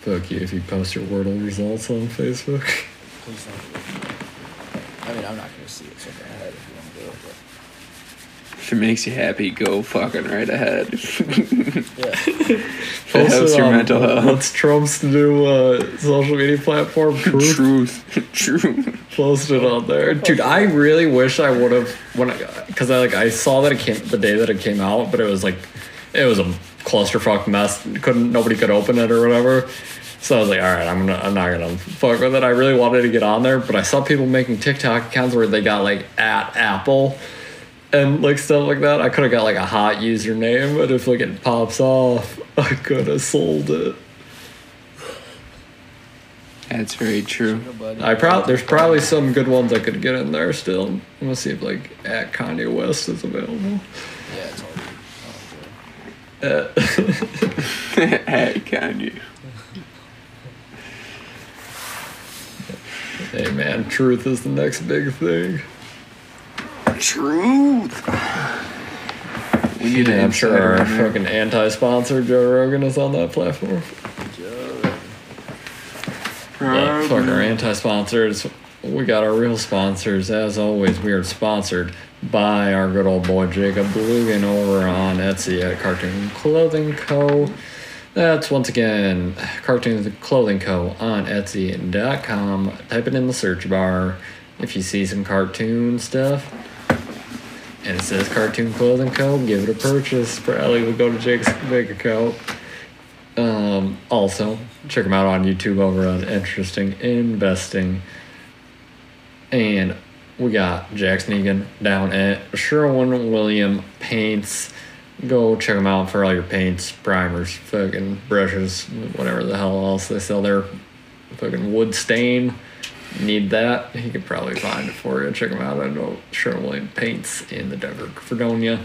Fuck you if you post your Wordle results on Facebook. Please don't. I mean, I'm not gonna see it, so go ahead if you want to do it. If it makes you happy, go fucking right ahead. But <laughs> yeah, it Post helps your on mental health. What's Trump's new uh, social media platform? <laughs> Truth. <laughs> Truth. Truth. Post it on there, dude. I really wish I would have when because I, like I saw that it came the day that it came out, but it was like it was a clusterfuck mess. Couldn't nobody could open it or whatever. So I was like, all right, I'm gonna I'm not gonna fuck with it. I really wanted to get on there, but I saw people making TikTok accounts where they got like at Apple and like stuff like that. I could have got like a hot username, but if like it pops off, <laughs> I could have sold it. That's very true. buddy. I prob there's probably some good ones I could get in there still. I'm gonna see if like at Kanye West is available. Yeah, it's all good. Oh, Uh, <laughs> hey, can you? hey man, truth is the next big thing. Truth. We need Yeah, I'm sure our fucking anti-sponsor Joe Rogan is on that platform. Yeah, fuck our anti-sponsors. We got our real sponsors. As always, we are sponsored by our good old boy Jacob Blugan over on Etsy at Cartoon Clothing Co. That's once again Cartoon Clothing Co. on Etsy.com. Type it in the search bar if you see some cartoon stuff. And it says Cartoon Clothing Co. Give it a purchase. Probably would go to Jake's bank account. Um, also, check them out on YouTube over on Interesting Investing. And we got Jackson Egan down at Sherwin William Paints. Go check them out for all your paints, primers, fucking brushes, whatever the hell else they sell there. Fucking wood stain. Need that? He could probably find it for you. Check them out. I know Sherwin William Paints in the Denver, Fredonia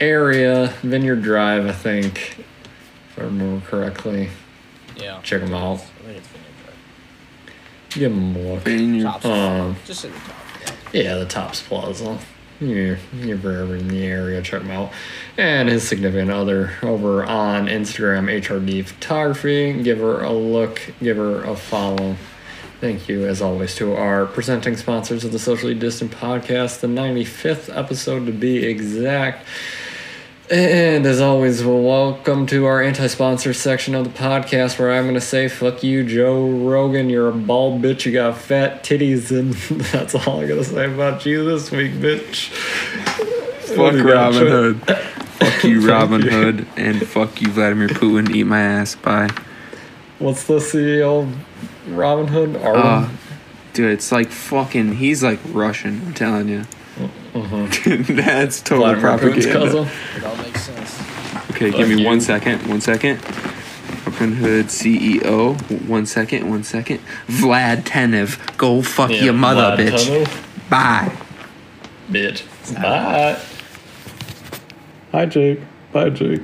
area. Vineyard Drive, I think, if I remember correctly. Yeah. Check them out. I think it's Vineyard Drive. Give them a look. Vineyard. Um, Just in the top. Yeah, the Tops Plaza. you're, you're ever in the area, check him out. And his significant other over on Instagram, HRD Photography. Give her a look, give her a follow. Thank you, as always, to our presenting sponsors of the Socially Distant Podcast, the 95th episode to be exact. And as always, well, welcome to our anti sponsor section of the podcast where I'm going to say, fuck you, Joe Rogan. You're a bald bitch. You got fat titties. And <laughs> that's all I'm going to say about you this week, bitch. Fuck Robin? Hood. fuck you, <laughs> Robin you. Hood. And fuck you, Vladimir Putin. Eat my ass. Bye. What's the CEO of Robinhood? Uh, dude, it's like fucking. He's like Russian. I'm telling you. Mhm. <laughs> That's total Vladimir Putin's propaganda. cousin? It all makes sense. Okay, Fuck give me you. one second. One second. Robinhood CEO. One second. One second. Vlad Tenev. Go fuck Yeah, your mother, Vlad bitch. Tenev. Bye. Bitch. Bye. Hi, Jake. Bye, Jake.